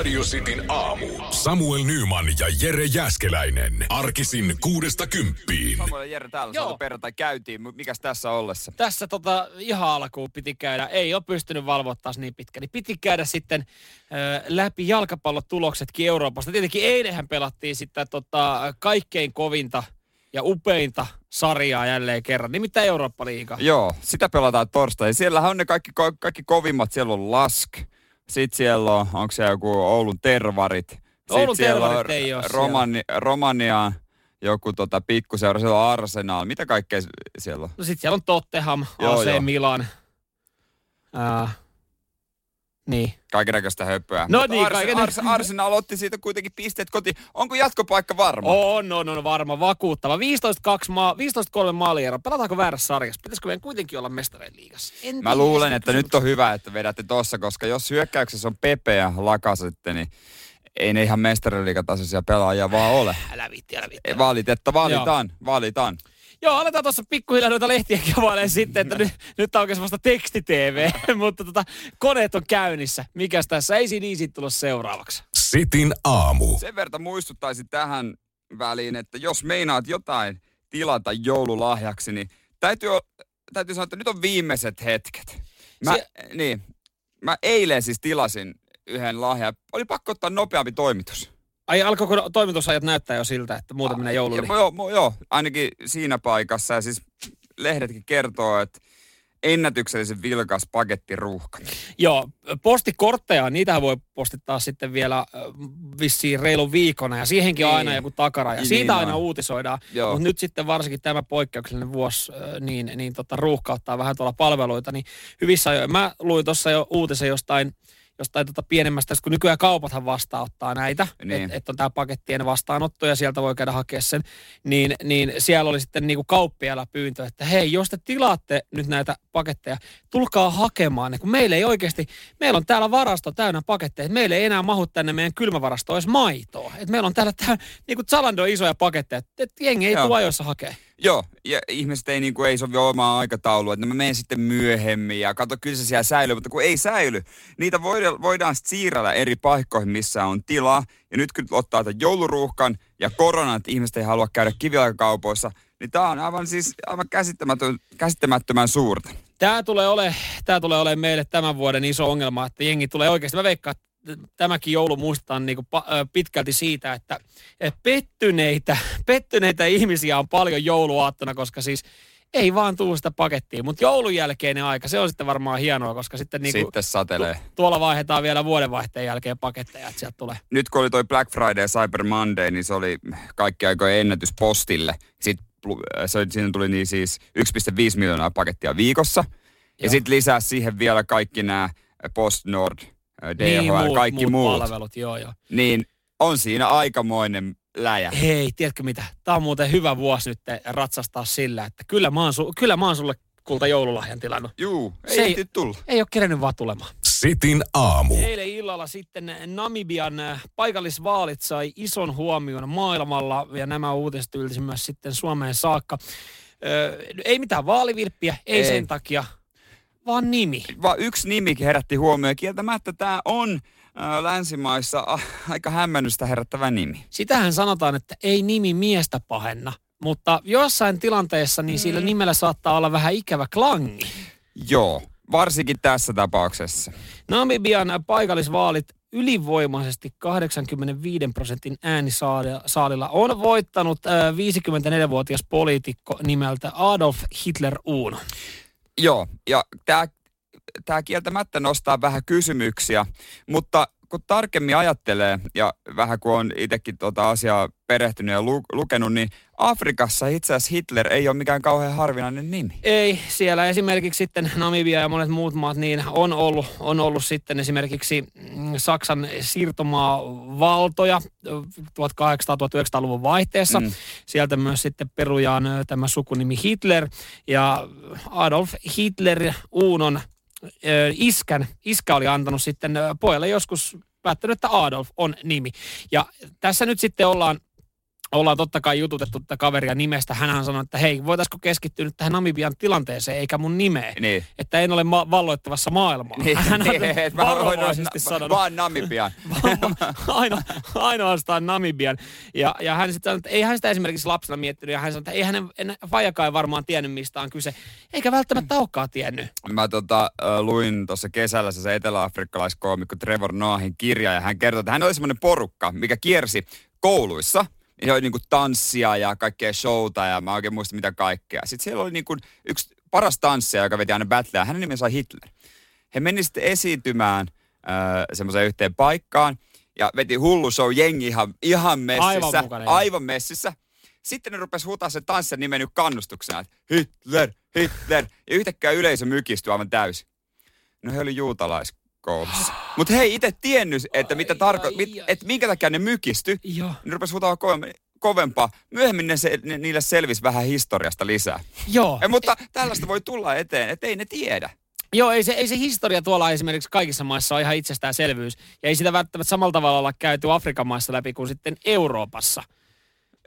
Radio Cityn aamu. Samuel Nyman ja Jere Jäskeläinen. Arkisin kuudesta kymppiin. Samuel ja Jere täällä Joo. saatu perjantai käytiin. Mikäs tässä ollessa? Tässä tota, ihan alkuun piti käydä, ei ole pystynyt valvoa taas niin pitkä, niin piti käydä sitten ö, läpi jalkapallotuloksetkin Euroopasta. Tietenkin eilenhän pelattiin sitten tota, kaikkein kovinta ja upeinta sarjaa jälleen kerran, nimittäin Eurooppa-liiga. Joo, sitä pelataan torstaihin. Siellähän on ne kaikki, kaikki kovimmat. Siellä on Lask. Sitten siellä on, onko se joku Oulun tervarit. Sitten Oulun siellä on tervarit ei oo siellä. Romani, Romaniaan joku tota pikkuseura. Siellä on Arsenal. Mitä kaikkea siellä on? No sitten siellä on Tottenham, AC. Milan. Äh, niin. Kaikenlaista höppöä. No Mutta niin, Ars- kaiken- Ars- Arsenal otti siitä kuitenkin pisteet kotiin. Onko jatkopaikka varma? On, on, on varma, vakuuttava. 15-2 maa, 15-3 maaliero. Pelataanko väärässä sarjassa? Pitäisikö meidän kuitenkin olla mestareen liigassa? En Mä luulen, että nyt kysymystä. on hyvä, että vedätte tossa, koska jos hyökkäyksessä on Pepe ja Lakasette, niin ei ne ihan mestariliigatasoisia pelaajia vaan ole. Älä viitti, älä viitti. Ei, Valitetta, valitaan, valitaan. Joo, aletaan tuossa pikkuhiljaa noita lehtiä kavailemaan sitten, että nyt, nyt on oikein vasta teksti-TV, mutta tota, koneet on käynnissä. Mikäs tässä? Ei siinä easy tulla seuraavaksi. Sitin aamu. Sen verran muistuttaisin tähän väliin, että jos meinaat jotain tilata joululahjaksi, niin täytyy, täytyy sanoa, että nyt on viimeiset hetket. Mä, Se- niin, mä eilen siis tilasin yhden lahjan. Oli pakko ottaa nopeampi toimitus. Ai alkoiko toimitusajat näyttää jo siltä, että muuten menee joulu yli? Joo, joo, ainakin siinä paikassa. Ja siis lehdetkin kertoo, että ennätyksellisen vilkas pakettiruuhka. Joo, postikortteja, niitä voi postittaa sitten vielä äh, vissiin reilun viikona ja siihenkin on Niin. aina joku takaraja. Niin Siitä on. aina uutisoidaan, Joo. mutta nyt sitten varsinkin tämä poikkeuksellinen vuosi äh, niin, niin tota, ruuhkauttaa vähän tuolla palveluita, niin hyvissä ajoin. Mä luin tuossa jo uutisen jostain jostain tota pienemmästä, kun nykyään kaupathan vastaanottaa näitä, Niin. että et on tämä pakettien vastaanotto ja sieltä voi käydä hakea sen, niin, niin siellä oli sitten niinku kauppiailla pyyntö, että hei, jos te tilaatte nyt näitä paketteja, tulkaa hakemaan ne, kun meillä ei oikeasti, meillä on täällä varasto täynnä paketteja, että meillä ei enää mahu tänne meidän kylmävarastoon edes maitoa. Että meillä on täällä tää, niinku Zalando isoja paketteja, että et jengi ei tule ajoissa hakea. Joo, ja ihmiset ei, niin kuin, ei sovi omaa aikataulua, että no mä menen sitten myöhemmin ja kato, kyllä se siellä säilyy, mutta kun ei säily, niitä voidaan, voidaan sitten siirrellä eri paikkoihin, missä on tilaa. Ja nyt kun ottaa tämän jouluruuhkan ja koronan, että ihmiset ei halua käydä kiviaikakaupoissa, niin tämä on aivan siis aivan käsittämätön, käsittämättömän suurta. Tämä tulee ole, tämä tulee ole meille tämän vuoden iso ongelma, että jengi tulee oikeasti, mä veikkaan, että tämäkin joulu muistetaan niin pitkälti siitä, että pettyneitä, pettyneitä ihmisiä on paljon jouluaattona, koska siis ei vaan tuu sitä pakettia, mutta joulun jälkeinen aika, se on sitten varmaan hienoa, koska sitten niin Sitten satelee. tuolla vaihdetaan vielä vuodenvaihteen jälkeen paketteja, että sieltä tulee. Nyt kun oli toi Black Friday ja Cyber Monday, niin se oli kaikki aikojen ennätys postille. Sitten se, oli- siinä tuli niin siis 1,5 miljoonaa pakettia viikossa. Ja Joo. sitten lisää siihen vielä kaikki nämä Post DHL, muut, kaikki muut. palvelut, joo joo. Niin on siinä aikamoinen läjä. Hei, tiedätkö mitä? Tämä on muuten hyvä vuosi nyt ratsastaa sillä, että kyllä mä oon, su- kyllä mä oon sulle kulta joululahjan tilannut. Juu, ei, Se ei- ei tulla. Ei ole kerennyt vaan tulemaan. Sitin aamu. Eilen illalla sitten Namibian äh, paikallisvaalit sai ison huomion maailmalla ja nämä uutiset ylsi myös sitten Suomeen saakka. Öö, ei mitään vaalivilppiä, Ei. ei sen takia, vaan nimi. Vaan yksi nimi herätti huomioon. Kieltämättä tämä on äh, länsimaissa aika hämmennystä herättävä nimi. Sitähän sanotaan, että ei nimi miestä pahenna, mutta jossain tilanteessa niin sillä nimellä saattaa olla vähän ikävä klangi. Joo, varsinkin tässä tapauksessa. Namibian paikallisvaalit ylivoimaisesti 85 prosentin äänisaalilla on voittanut äh, 54-vuotias poliitikko nimeltä Adolf Hitler Uno. Joo, ja tämä tää kieltämättä nostaa vähän kysymyksiä, mutta kun tarkemmin ajattelee, ja vähän kun on itsekin tuota asiaa perehtynyt ja lu, lukenut, niin Afrikassa itse asiassa Hitler ei ole mikään kauhean harvinainen nimi. Ei, siellä esimerkiksi sitten Namibia ja monet muut maat niin on ollut, on ollut sitten esimerkiksi mm, Saksan siirtomaavaltoja 1800-1900-luvun vaihteessa. Mm. Sieltä myös sitten perujaan tämä sukunimi Hitler ja Adolf Hitler Uunon iskän, iskä oli antanut sitten pojalle joskus päättänyt, että Adolf on nimi. Ja tässä nyt sitten ollaan ollaan totta kai jututettu tätä kaveria nimestä. Hänhän sanoi, että hei, voitaisiko keskittyä nyt tähän Namibian tilanteeseen eikä mun nimeen. Niin. Että en ole ma- valloittavassa maailmaa. Niin, Hän on niin, voin- varovaisesti sanonut. Vaan Namibian. Aino, ainoastaan Namibian. Ja, ja hän sitten sanoi, että ei hän sitä esimerkiksi lapsena miettinyt. Ja hän sanoi, että ei hänen en, Fajakaan varmaan tiennyt, mistä on kyse. Eikä välttämättä olekaan tiennyt. Mä tota, luin tuossa kesällä se etelä-afrikkalaiskoomikko Trevor Noahin kirja ja hän kertoi, että hän oli semmoinen porukka, mikä kiersi kouluissa. Ja oli niinku tanssia ja kaikkea showta ja mä oikein muista mitä kaikkea. Sitten siellä oli niinku yksi paras tanssija, joka veti aina battleja. Hänen nimensä on Hitler. He meni sitten esiintymään äh, semmoiseen yhteen paikkaan ja veti hullu show jengi ihan, ihan messissä. Aivan mukana, aivan messissä. Sitten ne rupesi huutaa sen tanssijan nimen nyt kannustuksena, että Hitler, Hitler. Ja yhtäkkiä yleisö mykistyi aivan täysin. No he oli juutalaiskoulussa. Mutta he ei itse tiennyt, että mitä tarko- mit, että minkä takia ne mykisty. Joo. Ne rupesi huutaa kovemmin, kovempaa. Myöhemmin ne, se, ne, niille selvisi vähän historiasta lisää. Joo. Ei, mutta tällaista voi tulla eteen, että ei ne tiedä. Joo, ei se, ei se historia tuolla esimerkiksi kaikissa maissa ole ihan itsestäänselvyys. Ja ei sitä välttämättä samalla tavalla olla käyty Afrikan maissa läpi kuin sitten Euroopassa.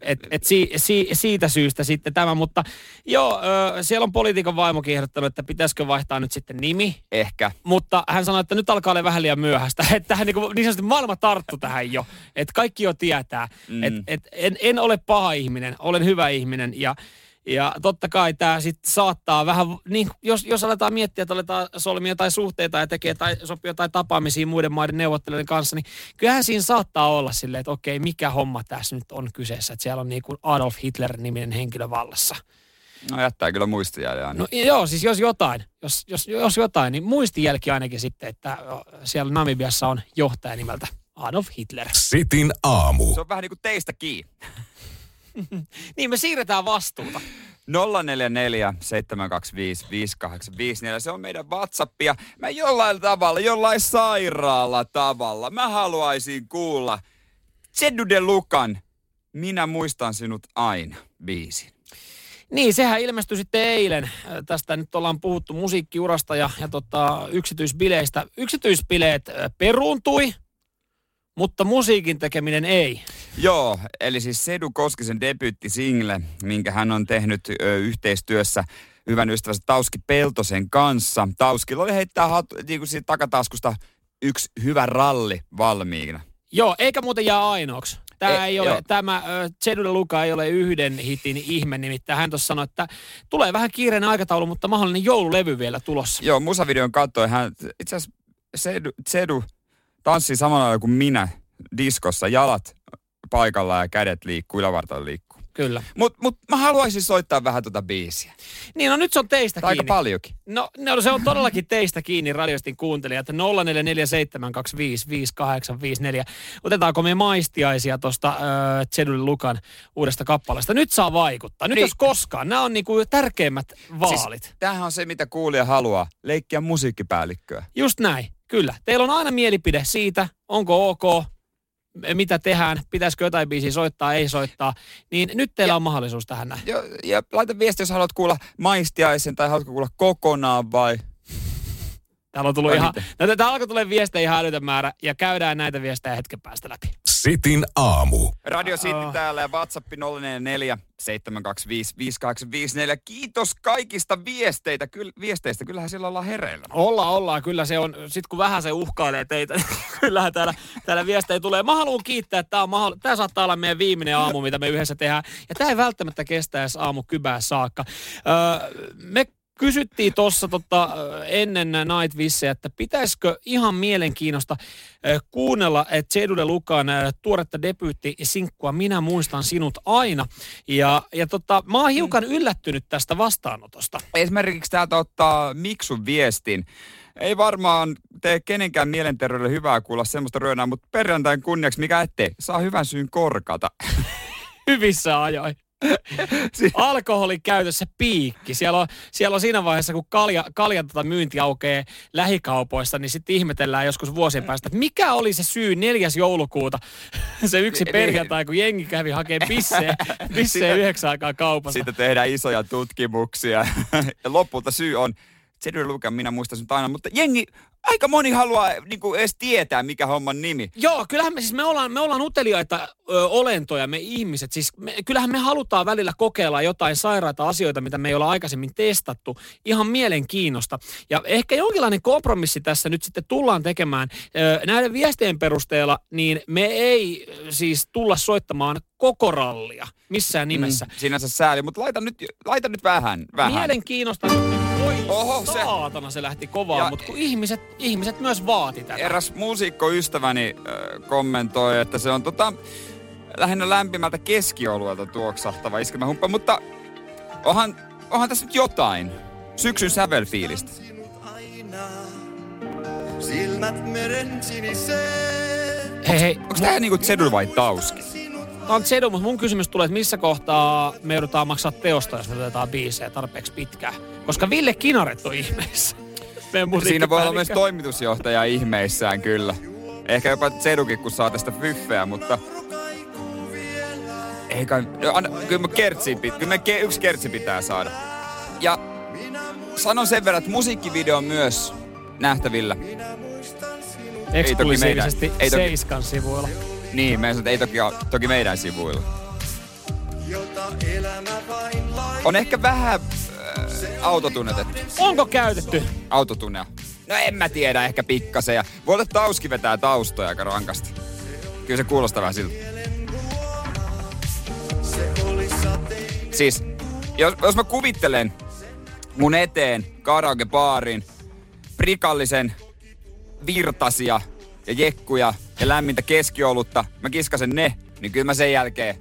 Et, et si, si, siitä syystä sitten tämä, mutta joo, ö, siellä on poliitikon vaimokin ehdottanut, että pitäisikö vaihtaa nyt sitten nimi. Ehkä. Mutta hän sanoi, että nyt alkaa olla vähän liian myöhäistä. Että tähän niin, kuin, niin sanotusti maailma tarttu tähän jo. Että kaikki jo tietää. Mm. Mm. Et, et, en, en ole paha ihminen, olen hyvä ihminen. Ja, ja totta kai tämä sitten saattaa vähän, niin jos, jos aletaan miettiä, että aletaan solmia jotain suhteita ja tekee tai sopii jotain tapaamisia muiden maiden neuvottelijoiden kanssa, niin kyllähän siinä saattaa olla silleen, että okei, mikä homma tässä nyt on kyseessä. Että siellä on niin kuin Adolf Hitler-niminen henkilö vallassa. No jättää kyllä muistijäljen aina. No joo, siis jos jotain, jos, jos, jos jotain, niin muistijälki ainakin sitten, että siellä Namibiassa on johtaja nimeltä Adolf Hitler. Sitin aamu. Se on vähän niin kuin teistä kiinni. Niin me siirretään vastuuta. 044 725 5854. Se on meidän WhatsAppia. Mä jollain tavalla, jollain sairaalla tavalla, mä haluaisin kuulla Zeddu de Lukan Minä muistan sinut aina biisin. Niin, sehän ilmestyi sitten eilen. Tästä nyt ollaan puhuttu musiikkiurasta ja, ja tota, yksityisbileistä. Yksityisbileet peruuntui, mutta musiikin tekeminen ei. Joo, eli siis Sedu Koskisen debyyttisingle, minkä hän on tehnyt ö, yhteistyössä hyvän ystävänsä Tauski Peltosen kanssa. Tauskilla oli heittää hatu, niin kuin siitä takataskusta yksi hyvä ralli valmiina. Joo, eikä muuten jää ainoaksi. Tämä E- ei ole, joo. tämä Zedule Luka ei ole yhden hitin ihme, nimittäin hän tuossa sanoi, että tulee vähän kiireinen aikataulu, mutta mahdollinen joululevy vielä tulossa. Joo, musavideon katsoin. Hän, itse asiassa Sedu, Sedu tanssii samalla kuin minä diskossa. Jalat paikalla ja kädet liikkuu, ylävartalo liikkuu. Kyllä. Mutta mut mä haluaisin soittaa vähän tuota biisiä. Niin, no nyt se on teistä Tai aika kiinni. paljonkin. No, no, se on todellakin teistä kiinni radiostin kuuntelijat. 0447255854. Otetaanko me maistiaisia tuosta äh, Zedule Lukan uudesta kappaleesta? Nyt saa vaikuttaa. Nyt Niin. jos koskaan. Nämä on niinku tärkeimmät vaalit. Siis, tämähän on se, mitä kuulija haluaa. Leikkiä musiikkipäällikköä. Just näin, kyllä. Teillä on aina mielipide siitä, onko ok, mitä tehdään, pitäisikö jotain biisiä soittaa, ei soittaa. Niin nyt teillä on mahdollisuus tähän näin. Ja, ja laita viesti, jos haluat kuulla maistiaisen tai haluatko kuulla kokonaan vai... Täällä on tullut ihan, no, täällä alkoi tulee viestejä ihan älytön määrä ja käydään näitä viestejä hetken päästä läpi. Sitin aamu. Radio City Oh. täällä ja WhatsApp 044 725 5854. Kiitos kaikista viesteitä, kyl, viesteistä. Kyllähän siellä ollaan hereillä. Olla, ollaan. Kyllä se on, sit kun vähän se uhkailee teitä, niin kyllähän täällä, täällä viestejä tulee. Mä haluan kiittää, että tämä, on mahdoll- tämä saattaa olla meidän viimeinen aamu, mitä me yhdessä tehdään. Ja tämä ei välttämättä kestä edes aamu kybää saakka. Öö, me kysyttiin tuossa tota, ennen Night Vissejä, että pitäisikö ihan mielenkiinnosta kuunnella että Jedude Lukan tuoretta debyyttisinkkua Minä muistan sinut aina. Ja, ja tota, mä oon hiukan yllättynyt tästä vastaanotosta. Esimerkiksi täältä ottaa Miksun viestin. Ei varmaan tee kenenkään mielenterveydelle hyvää kuulla semmoista ryönää, mutta perjantain kunniaksi mikä ettei, saa hyvän syyn korkata. hyvissä ajoin. Alkoholin käytössä piikki. Siellä on, siellä on siinä vaiheessa, kun kalja, kaljan tota myynti aukeaa lähikaupoissa, niin sitten ihmetellään joskus vuosien päästä, että mikä oli se syy 4. joulukuuta, se yksi Niin. perjantai, kun jengi kävi hakemaan pissejä Sitä- yhdeksän aikaa kaupassa. Siitä tehdään isoja tutkimuksia. Ja lopulta syy on Cedric Luca minä muistan sen aina, mutta jengi, aika moni haluaa niin kuin edes tietää, mikä homman nimi. Joo, kyllähän me siis me ollaan, me ollaan uteliaita ö, olentoja, me ihmiset. Siis me, kyllähän me halutaan välillä kokeilla jotain sairaita asioita, mitä me ei olla aikaisemmin testattu. Ihan mielenkiinnosta. Ja ehkä jonkinlainen kompromissi tässä nyt sitten tullaan tekemään. Ö, näiden viestien perusteella, niin me ei siis tulla soittamaan koko rallia missään nimessä. Mm, sinänsä sääli, mutta laita nyt, laita nyt vähän. vähän. Mielenkiinnosta. Oho, se- saatana, se lähti kovaa, Ja- mutta kun ihmiset, ihmiset myös vaati tätä. Eräs muusikkoystäväni äh, kommentoi, että se on tota, lähinnä lämpimältä keskioluelta tuoksahtava iskemä humppa, mutta onhan, onhan tässä nyt jotain. Syksyn sävelfiilistä. Silmät meren siniseen. Hei, hei, Onko tää niinku Zedul vai Tauski? Tämä on Zedu, mutta mun kysymys tulee, että missä kohtaa me joudutaan maksaa teosta, jos me otetaan biisejä tarpeeksi pitkään. Koska Ville Kinaret on ihmeessä. Meidän Siinä voi olla myös toimitusjohtaja ihmeissään kyllä. Ehkä jopa Zedukin, kun saa tästä fyffeä, mutta... Ei kai... Anna, kyllä me kertsi, pit- kyllä me ke, yksi kertsi pitää saada. Ja sanon sen verran, että musiikkivideo on myös nähtävillä. Eksklusiivisesti Ei toki- Seiskan sivuilla. Niin, me ei toki, toki meidän sivuilla. On ehkä vähän äh, autotunnetettu. Onko käytetty? Autotunnea. No en mä tiedä, ehkä pikkasen. Ja voi olla, että Tauski vetää taustoja aika rankasti. Kyllä se kuulostaa vähän siltä. Siis, jos, jos mä kuvittelen mun eteen karaoke-baarin prikallisen virtasia ja jekkuja ja lämmintä keskiolutta, mä kiskasen ne, niin kyllä mä sen jälkeen,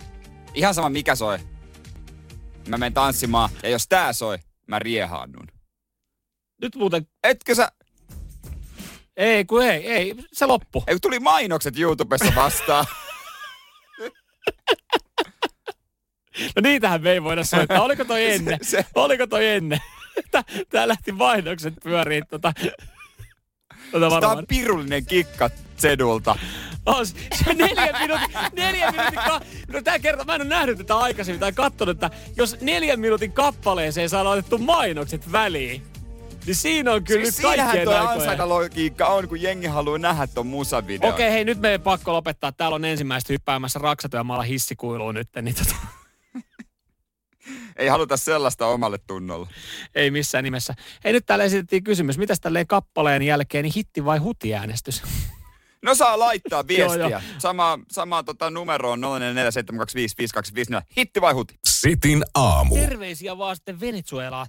ihan sama mikä soi, mä menen tanssimaan ja jos tää soi, mä riehaannun. Nyt muuten, Etkö sä, ei kun ei, ei, se loppu. ei kun tuli mainokset YouTubessa vastaan. No niitähän me ei voida soittaa. Oliko toi ennen? Se- se- Oliko toi ennen? Tää, tää lähti mainokset pyöriin tota, tota Tää varmaan. on pirullinen kikka Zedulta. On se neljä minuutin, neljä minuutin ka- No tää kerta, mä en ole nähnyt tätä aikaisemmin tai katsonut, että jos neljän minuutin kappaleeseen saa laitettu mainokset väliin, niin siinä on kyllä Siis nyt kaikkien toi ansaintalogiikka on, kun jengi haluaa nähdä ton musavideon. Okei, hei nyt meidän pakko lopettaa. Täällä on ensimmäiset hyppäämässä raksatyömaalla hissikuiluun nyt, niin tota, Ei haluta sellaista omalle tunnolle. ei missään nimessä. Hei nyt täällä esitettiin kysymys, mitäs tälleen kappaleen jälkeen, niin hitti vai hutiäänestys? No saa laittaa viestiä. joo. sama, sama tota numeroon 0447255854. Hitti vai huti? Sitin aamu. Terveisiä vaan sitten Venezuelaa.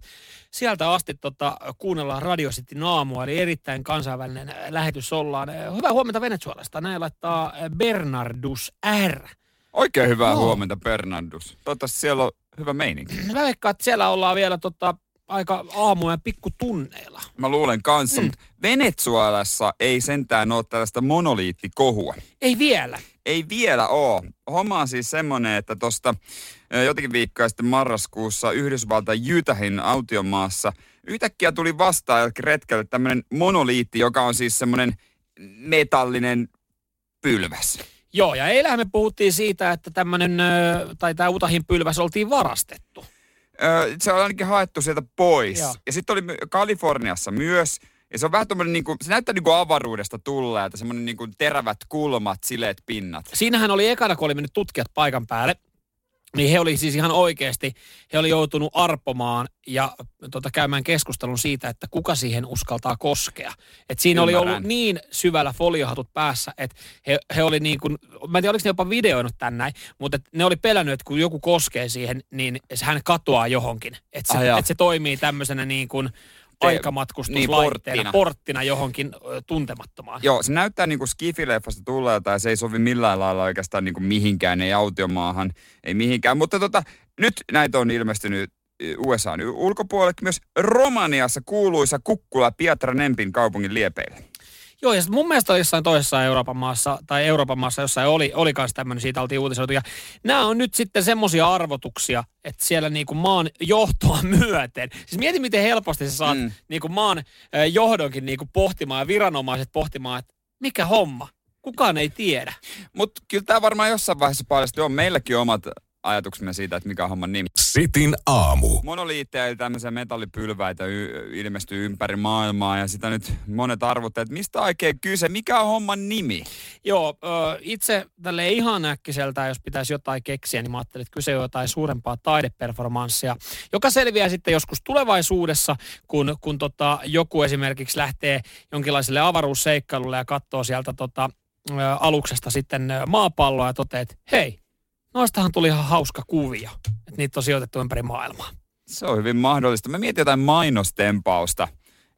Sieltä asti tota, kuunnellaan Radio Cityn aamua, eli erittäin kansainvälinen äh, lähetys ollaan. Hyvää huomenta Venezuelasta. Näin laittaa Bernardus R. Oikein hyvää Joo. huomenta Bernardus. Toivottavasti siellä on hyvä meininki. Mä veikkaan, että siellä ollaan vielä tota, aika aamujen pikkutunneilla. Mä luulen kanssa, mm. mutta Venezuelassa ei sentään ole tällaista monoliittikohua. Ei vielä. Ei vielä oo. Homma on siis semmonen, että tosta ö, jotenkin viikkoja sitten marraskuussa Yhdysvaltain Jytähin autiomaassa yhtäkkiä tuli vastaan retkelle tämmönen monoliitti, joka on siis semmonen metallinen pylväs. Joo, ja eilähän me puhuttiin siitä, että tämmönen, ö, tai tämä Utahin pylväs oltiin varastettu. Se on ainakin haettu sieltä pois. Joo. Ja sitten oli Kaliforniassa myös. Ja se on vähän tommonen niinku, se näyttää niinku avaruudesta tulleelta, semmonen niinku terävät kulmat, sileet pinnat. Siinähän oli ekana, kun oli mennyt tutkijat paikan päälle, niin he oli siis ihan oikeasti, he oli joutunut arpomaan ja tota, käymään keskustelun siitä, että kuka siihen uskaltaa koskea. Et siinä oli Ymmärrän. ollut niin syvällä foliohatut päässä, että he, he oli niin kuin, mä en tiedä oliko ne jopa videoinut tän näin, mutta et ne oli pelännyt, että kun joku koskee siihen, niin se hän katoaa johonkin. Että se, et se toimii tämmöisenä niin kuin aikamatkustuslaitteena, niin, porttina. johonkin tuntemattomaan. Joo, se näyttää niinku skifileffasta tulleelta ja se ei sovi millään lailla oikeastaan niinku mihinkään, ei autiomaahan, ei mihinkään. Mutta tota, nyt näitä on ilmestynyt USA ulkopuolelle myös Romaniassa kuuluisa Kukkula Pietranempin kaupungin liepeillä. Joo, ja sit mun mielestä jossain toisessa Euroopan maassa, tai Euroopan maassa jossain oli, oli kans tämmöinen, siitä oltiin uutisoitu. Ja nämä on nyt sitten semmoisia arvotuksia, että siellä niinku maan johtoa myöten. Siis mieti, miten helposti sä saat Mm. niinku maan johdonkin niinku pohtimaan ja viranomaiset pohtimaan, että mikä homma. Kukaan ei tiedä. Mutta kyllä tämä varmaan jossain vaiheessa paljastui, on meilläkin omat ajatuksemme siitä, että mikä on homman nimi. Sitin aamu. Monoliitteja eli tämmöisiä metallipylväitä y- ilmestyy ympäri maailmaa ja sitä nyt monet arvottavat, että mistä oikein kyse, mikä on homman nimi? Joo, ö, itse tälle ihan äkkiseltä, jos pitäisi jotain keksiä, niin mä ajattelin, että kyse on jotain suurempaa taideperformanssia, joka selviää sitten joskus tulevaisuudessa, kun, kun tota, joku esimerkiksi lähtee jonkinlaiselle avaruusseikkailulle ja katsoo sieltä tota, aluksesta sitten maapalloa ja toteaa, että hei, noistahan tuli ihan hauska kuvio, että niitä on sijoitettu ympäri maailmaa. Se on hyvin mahdollista. Mä mietin jotain mainostempausta.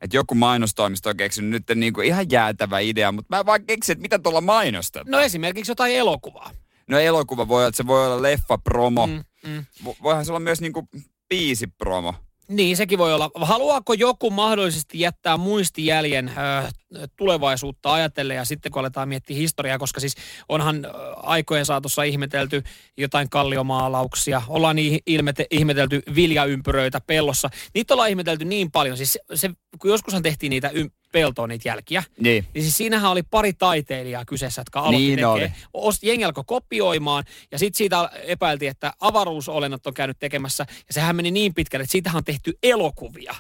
Että joku mainostoimisto on keksinyt nyt niin kuin ihan jäätävä idea, mutta mä vaan keksin, että mitä tuolla mainostetaan. No esimerkiksi jotain elokuvaa. No elokuva voi olla, että se voi olla leffapromo. Mm, mm. Vo- Voihan se olla myös niin kuin biisipromo. Niin, sekin voi olla. Haluaako joku mahdollisesti jättää muistijäljen ö, tulevaisuutta ajatellen ja sitten kun aletaan miettiä historiaa, koska siis onhan aikojen saatossa ihmetelty jotain kalliomaalauksia, ollaan ilmete, ihmetelty viljaympyröitä pellossa. Niitä ollaan ihmetelty niin paljon. Siis se, se, kun joskushan tehtiin niitä ym- peltoon niitä jälkiä, Niin. niin siis siinähän oli pari taiteilijaa kyseessä, jotka aloitti Niin tekee. oli. Ost, jengi alkoi kopioimaan ja sitten siitä epäiltiin, että avaruusolennot on käynyt tekemässä ja sehän meni niin pitkälle, että siitähän on tehty elokuvia.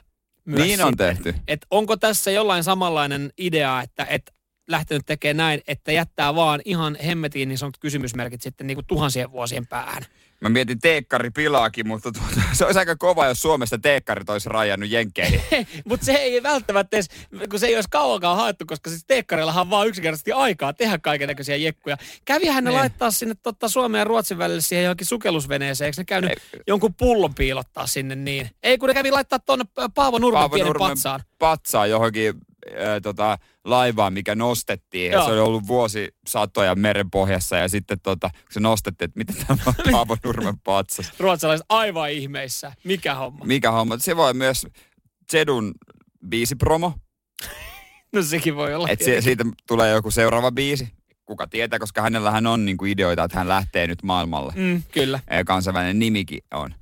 Myös Niin on sitten. tehty. Et onko tässä jollain samanlainen idea, että et lähtenyt tekemään näin, että jättää vaan ihan hemmetiin niin sanotut kysymysmerkit sitten niin kuin tuhansien vuosien päähän. Mä mietin teekkari pilaakin, mutta tuota, se olisi aika kova, jos Suomesta teekkarit olisi rajannut jenkkeihin. Mutta se ei välttämättä edes, kun se ei olisi kauankaan haettu, koska siis teekkarillahan on vaan yksinkertaisesti aikaa tehdä kaiken näköisiä jekkuja. Kävihän ne Niin. laittaa sinne totta Suomen ja Ruotsin välille siihen johonkin sukellusveneeseen, eikö ne käynyt Ei. jonkun pullon piilottaa sinne niin? Ei kun ne kävi laittaa tuonne Paavo Nurmen Paavo Nurmen patsaan. patsaan johonkin äh, tota, laivaan, mikä nostettiin. Ja se oli ollut vuosisatoja meren pohjassa ja sitten tota, kun se nostettiin, että mitä tämä on Paavo Nurmen patsas. Ruotsalaiset aivan ihmeissä. Mikä homma? Mikä homma? Se voi myös Zedun biisipromo, No sekin voi olla. että si- siitä tulee joku seuraava biisi. Kuka tietää, koska hänellähän on niinku ideoita, että hän lähtee nyt maailmalle. Mm, kyllä. Kansainvälinen nimikin on.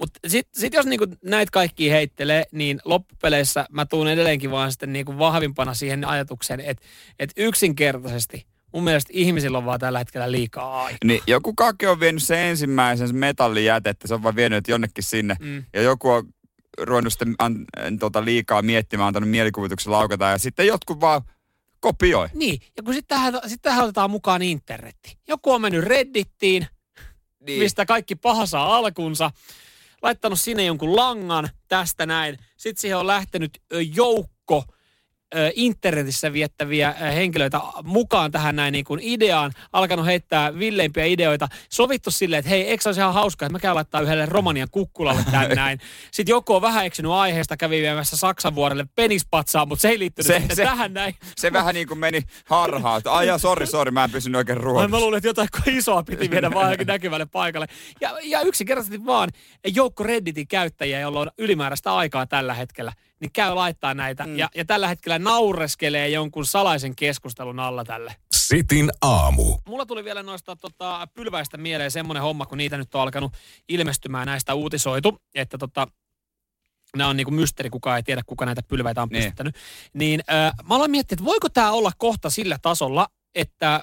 Mutta sitten sit jos niinku näitä kaikki heittelee, niin loppupeleissä mä tuun edelleenkin vaan sitten niinku vahvimpana siihen ajatukseen, että et yksinkertaisesti mun mielestä ihmisillä on vaan tällä hetkellä liikaa aikaa. Niin joku kake on vienyt sen ensimmäisen metallijätettä, se on vaan vienyt jonnekin sinne. Mm. Ja joku on ruvennut sitten an, tota, liikaa miettimään, antanut mielikuvituksen laukata ja sitten jotkut vaan kopioi. Niin, ja kun sitten tähän, sit tähän otetaan mukaan internetti. Joku on mennyt Reddittiin, Niin. mistä kaikki paha saa alkunsa, laittanut sinne jonkun langan tästä näin. Sitten siihen on lähtenyt joukko internetissä viettäviä henkilöitä mukaan tähän näin niin kuin ideaan, alkanut heittää villeimpiä ideoita, sovittu silleen, että hei, eikö se olisi ihan hauskaa, että mä käyn laittaa yhdelle Romanian kukkulalle tän näin. Sitten joku on vähän eksynyt aiheesta, kävi viemässä Saksan vuorelle penispatsaa, mutta se ei liittynyt Se- se, tähän näin. Se vähän niin kuin meni harhaan. että Ai ja sori, sori, mä en pysynyt oikein Ai ruodussa. mä luulen, että jotain isoa piti viedä vaan johonkin näkyvälle paikalle. Ja, ja yksinkertaisesti vaan joukko Redditin käyttäjiä, jolla on ylimääräistä aikaa tällä hetkellä, niin käy laittaa näitä. Mm. Ja, ja tällä hetkellä naureskelee jonkun salaisen keskustelun alla tälle. Sitin aamu. Mulla tuli vielä noista tota, pylväistä mieleen semmoinen homma, kun niitä nyt on alkanut ilmestymään näistä uutisoitu, että tota, nämä on niinku mysteeri, kukaan ei tiedä, kuka näitä pylväitä on Niin. pystyttänyt. Niin äh, mä aloin miettiä, että voiko tämä olla kohta sillä tasolla, että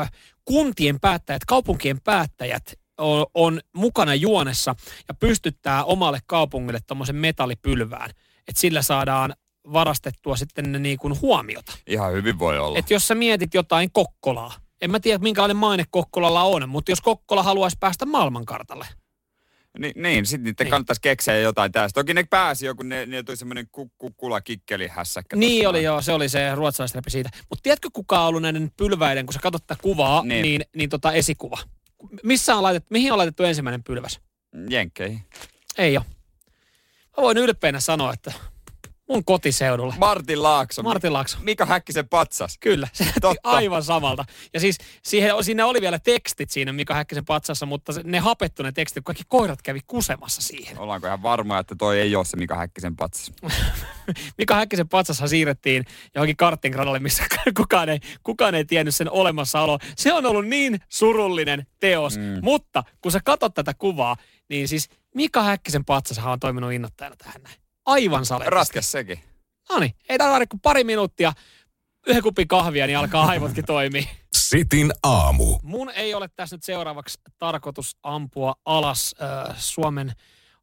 äh, kuntien päättäjät, kaupunkien päättäjät on, on mukana juonessa ja pystyttää omalle kaupungille tuommoisen metallipylvään, että sillä saadaan varastettua sitten ne niin kuin huomiota. Ihan hyvin voi olla. Että jos sä mietit jotain Kokkolaa, en mä tiedä minkälainen maine Kokkolalla on, mutta jos Kokkola haluaisi päästä maailmankartalle, Ni, niin, sitten niiden Niin. kannattaisi keksiä jotain tästä. Toki ne pääsi joku, ne, ne tuli semmoinen kukkula kikkeli hässäkkä. Niin oli joo, se oli se ruotsalaisrepi siitä. Mutta tiedätkö kuka on ollut näiden pylväiden, kun sä katsot tätä kuvaa, Niin. niin, niin, niin tota esikuva. Missä on laitettu, mihin on laitettu ensimmäinen pylväs? Jenkkeihin. Ei ole. Mä voin ylpeänä sanoa, että mun kotiseudulla. Martin Laakso. Martin Laakso. Mika Häkkisen patsas. Kyllä, se näytti Totta. aivan samalta. Ja siis siihen, siinä oli vielä tekstit siinä Mika Häkkisen patsassa, mutta ne hapettu ne tekstit, kaikki koirat kävi kusemassa siihen. Ollaanko ihan varmoja, että toi ei ole se Mika Häkkisen patsas? Mika Häkkisen patsashan siirrettiin johonkin karttingradalle, missä kukaan ei, kukaan ei tiennyt sen olemassaoloa. Se on ollut niin surullinen teos, mm. mutta kun sä katsot tätä kuvaa, niin siis Mika Häkkisen patsashan on toiminut innoittajana tähän näin. Aivan sale. Raskas sekin. No niin, ei tarvitse kuin pari minuuttia, yhden kupin kahvia, niin alkaa aivotkin toimia. Sitin aamu. Mun ei ole tässä nyt seuraavaksi tarkoitus ampua alas äh, Suomen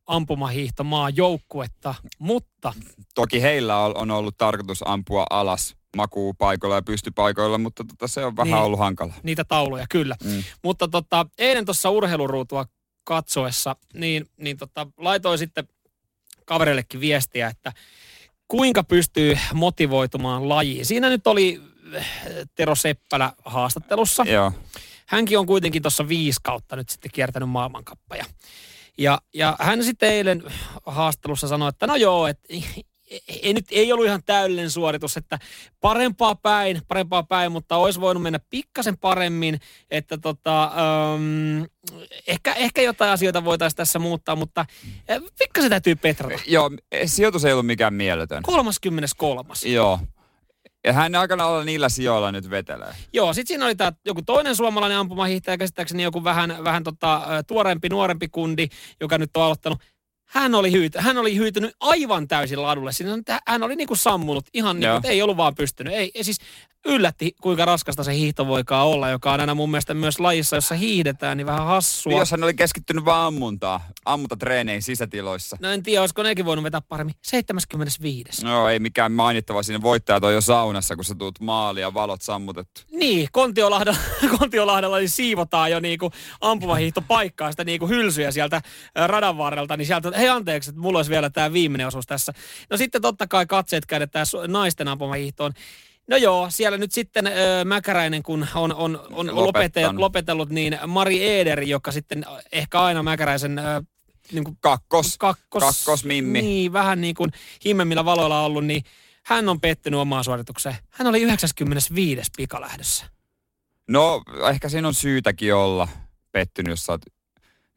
ampumahiihtomaa joukkuetta, mutta Toki heillä on ollut tarkoitus ampua alas makuupaikoilla ja pystypaikoilla, mutta tota, se on vähän niin. ollut hankala. niitä tauluja kyllä. Mm. Mutta tota, eilen tuossa urheiluruutua katsoessa, niin, niin tota, laitoin sitten kavereillekin viestiä, että kuinka pystyy motivoitumaan lajiin. Siinä nyt oli eh, Tero Seppälä haastattelussa. Joo. hänkin on kuitenkin tuossa viisi kautta nyt sitten kiertänyt maailmankappeja. Ja, ja hän sitten eilen haastattelussa sanoi, että no joo, että ei, nyt, ei ollut ihan täydellinen suoritus, että parempaa päin, parempaa päin, mutta olisi voinut mennä pikkasen paremmin, että tota, ähm, ehkä, ehkä jotain asioita voitaisiin tässä muuttaa, mutta äh, pikkasen täytyy petrata. Joo, sijoitus ei ollut mikään mieletön. 33. Joo. Ja hän aikana olla niillä sijoilla nyt vetelee. Joo, sitten siinä oli tämä joku toinen suomalainen ampumahiihtäjä, käsittääkseni joku vähän, vähän tota, tuorempi, nuorempi kundi, joka nyt on aloittanut. Hän oli, hyyty, hän oli hyytynyt aivan täysin ladulle. Siinä hän oli niinku sammunut ihan niin kuin, ei ollut vaan pystynyt. Ei, ei siis yllätti, kuinka raskasta se hiihto voikaan olla, joka on aina mun mielestä myös lajissa, jossa hiihdetään, niin vähän hassua. Jos hän oli keskittynyt vaan ammuntaa, ammuntatreeneihin sisätiloissa. No en tiedä, olisiko nekin voinut vetää paremmin. 75. No ei mikään mainittava sinne voittajat on jo saunassa, kun sä tuut maaliin ja valot sammutettu. Niin, Kontiolahdella, Kontiolahdella niin siivotaan jo niinku ampumahiihtopaikkaa sitä niinku hylsyjä sieltä radan varrelta, niin sieltä, hei anteeksi, että mulla olisi vielä tämä viimeinen osuus tässä. No sitten totta kai katseet käännetään su- naisten ampumahiihtoon. No joo, siellä nyt sitten ö, Mäkäräinen, kun on, on, on lopete, Lopettanut. lopetellut, niin Mari Eder, joka sitten ehkä aina Mäkäräisen ö, niin kuin Kakkos. kakkos, kakkosmimmi. Niin, vähän niin kuin himmemmillä valoilla ollut, niin hän on pettynyt omaan suoritukseen. Hän oli 95. pikalähdössä. No, ehkä siinä on syytäkin olla pettynyt, jos sä oot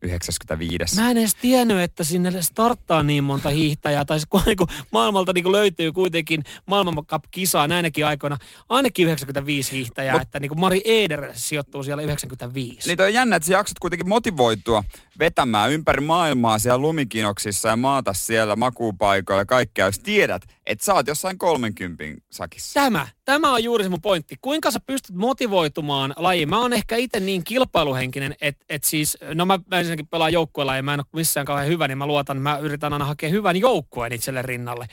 95. Mä en edes tiennyt, että sinne starttaa niin monta hiihtäjää, tai se kun niinku maailmalta niinku löytyy kuitenkin maailmancup-kisaa näinäkin aikoina ainakin 95 hiihtäjää, Mut- että niinku Mari Eder sijoittuu siellä 95. Niin toi on jännä, että sä jaksat kuitenkin motivoitua vetämään ympäri maailmaa siellä lumikinoksissa ja maata siellä makuupaikoilla ja kaikkea, jos tiedät, että sä oot jossain 30 sakissa. Tämä, tämä on juuri se mun pointti. Kuinka sä pystyt motivoitumaan lajiin? Mä oon ehkä itse niin kilpailuhenkinen, että et siis, no mä, mä ensinnäkin pelaan joukkueella ja mä en ole missään kauhean hyvä, niin mä luotan, mä yritän aina hakea hyvän joukkueen itselle rinnalle.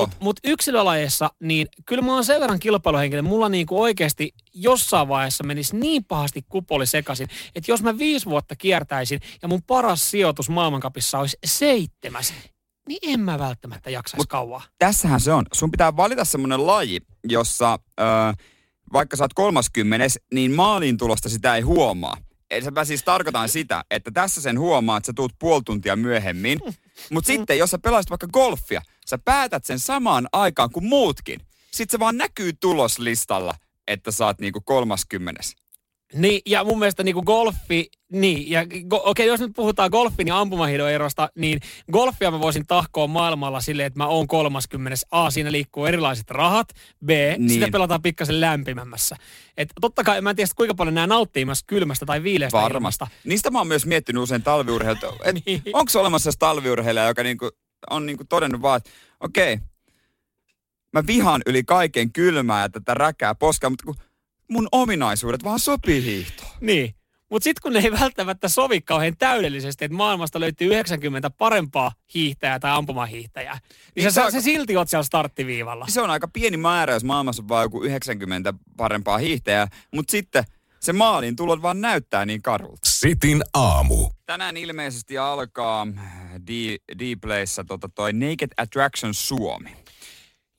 Mutta mut yksilölajeissa, niin kyllä mä oon sen verran kilpailuhenkinen, mulla niinku oikeasti jossain vaiheessa menisi niin pahasti kupoli sekaisin, että jos mä viisi vuotta kiertäisin ja mun paras sijoitus maailmankapissa olisi seitsemäs, niin en mä välttämättä jaksaisi Mut- kauaa. Tässähän se on. Sun pitää valita semmoinen laji, jossa ö, vaikka sä oot 30, niin maaliin tulosta sitä ei huomaa. Eli mä siis tarkoitan sitä, että tässä sen huomaa, että sä tuut puoli tuntia myöhemmin. Mutta sitten, jos sä pelaisit vaikka golfia, sä päätät sen samaan aikaan kuin muutkin. Sitten se vaan näkyy tuloslistalla, että sä oot niinku 30. Niin, ja mun mielestä niin kuin golfi, niin, ja go, okei, okay, jos nyt puhutaan golfin ja ampumahiidon erosta, niin golfia mä voisin tahkoa maailmalla silleen, että mä oon 30. A, siinä liikkuu erilaiset rahat, B, niin. Sitä pelataan pikkasen lämpimämmässä. Et totta kai, mä en tiedä kuinka paljon nämä nauttii myös kylmästä tai viileästä Varmasti. ilmasta. Niistä mä oon myös miettinyt usein talviurheilta. Niin. Onko olemassa talviurheilija, joka niinku, on niinku todennut vaan, että okei, mä vihaan yli kaiken kylmää ja tätä räkää poskaa, mutta kun mun ominaisuudet vaan sopii hiihtoon. Niin. Mutta sitten kun ne ei välttämättä sovi kauhean täydellisesti, että maailmasta löytyy 90 parempaa hiihtäjää tai ampumahiihtäjää, niin Niin sä, se sä, on- sä silti oot siellä starttiviivalla. Se on aika pieni määrä, jos maailmassa on vaan joku 90 parempaa hiihtäjää, mutta sitten se maalin tulot vaan näyttää niin karulta. Sitin aamu. Tänään ilmeisesti alkaa D- D-Playssä tota toi Naked Attraction Suomi.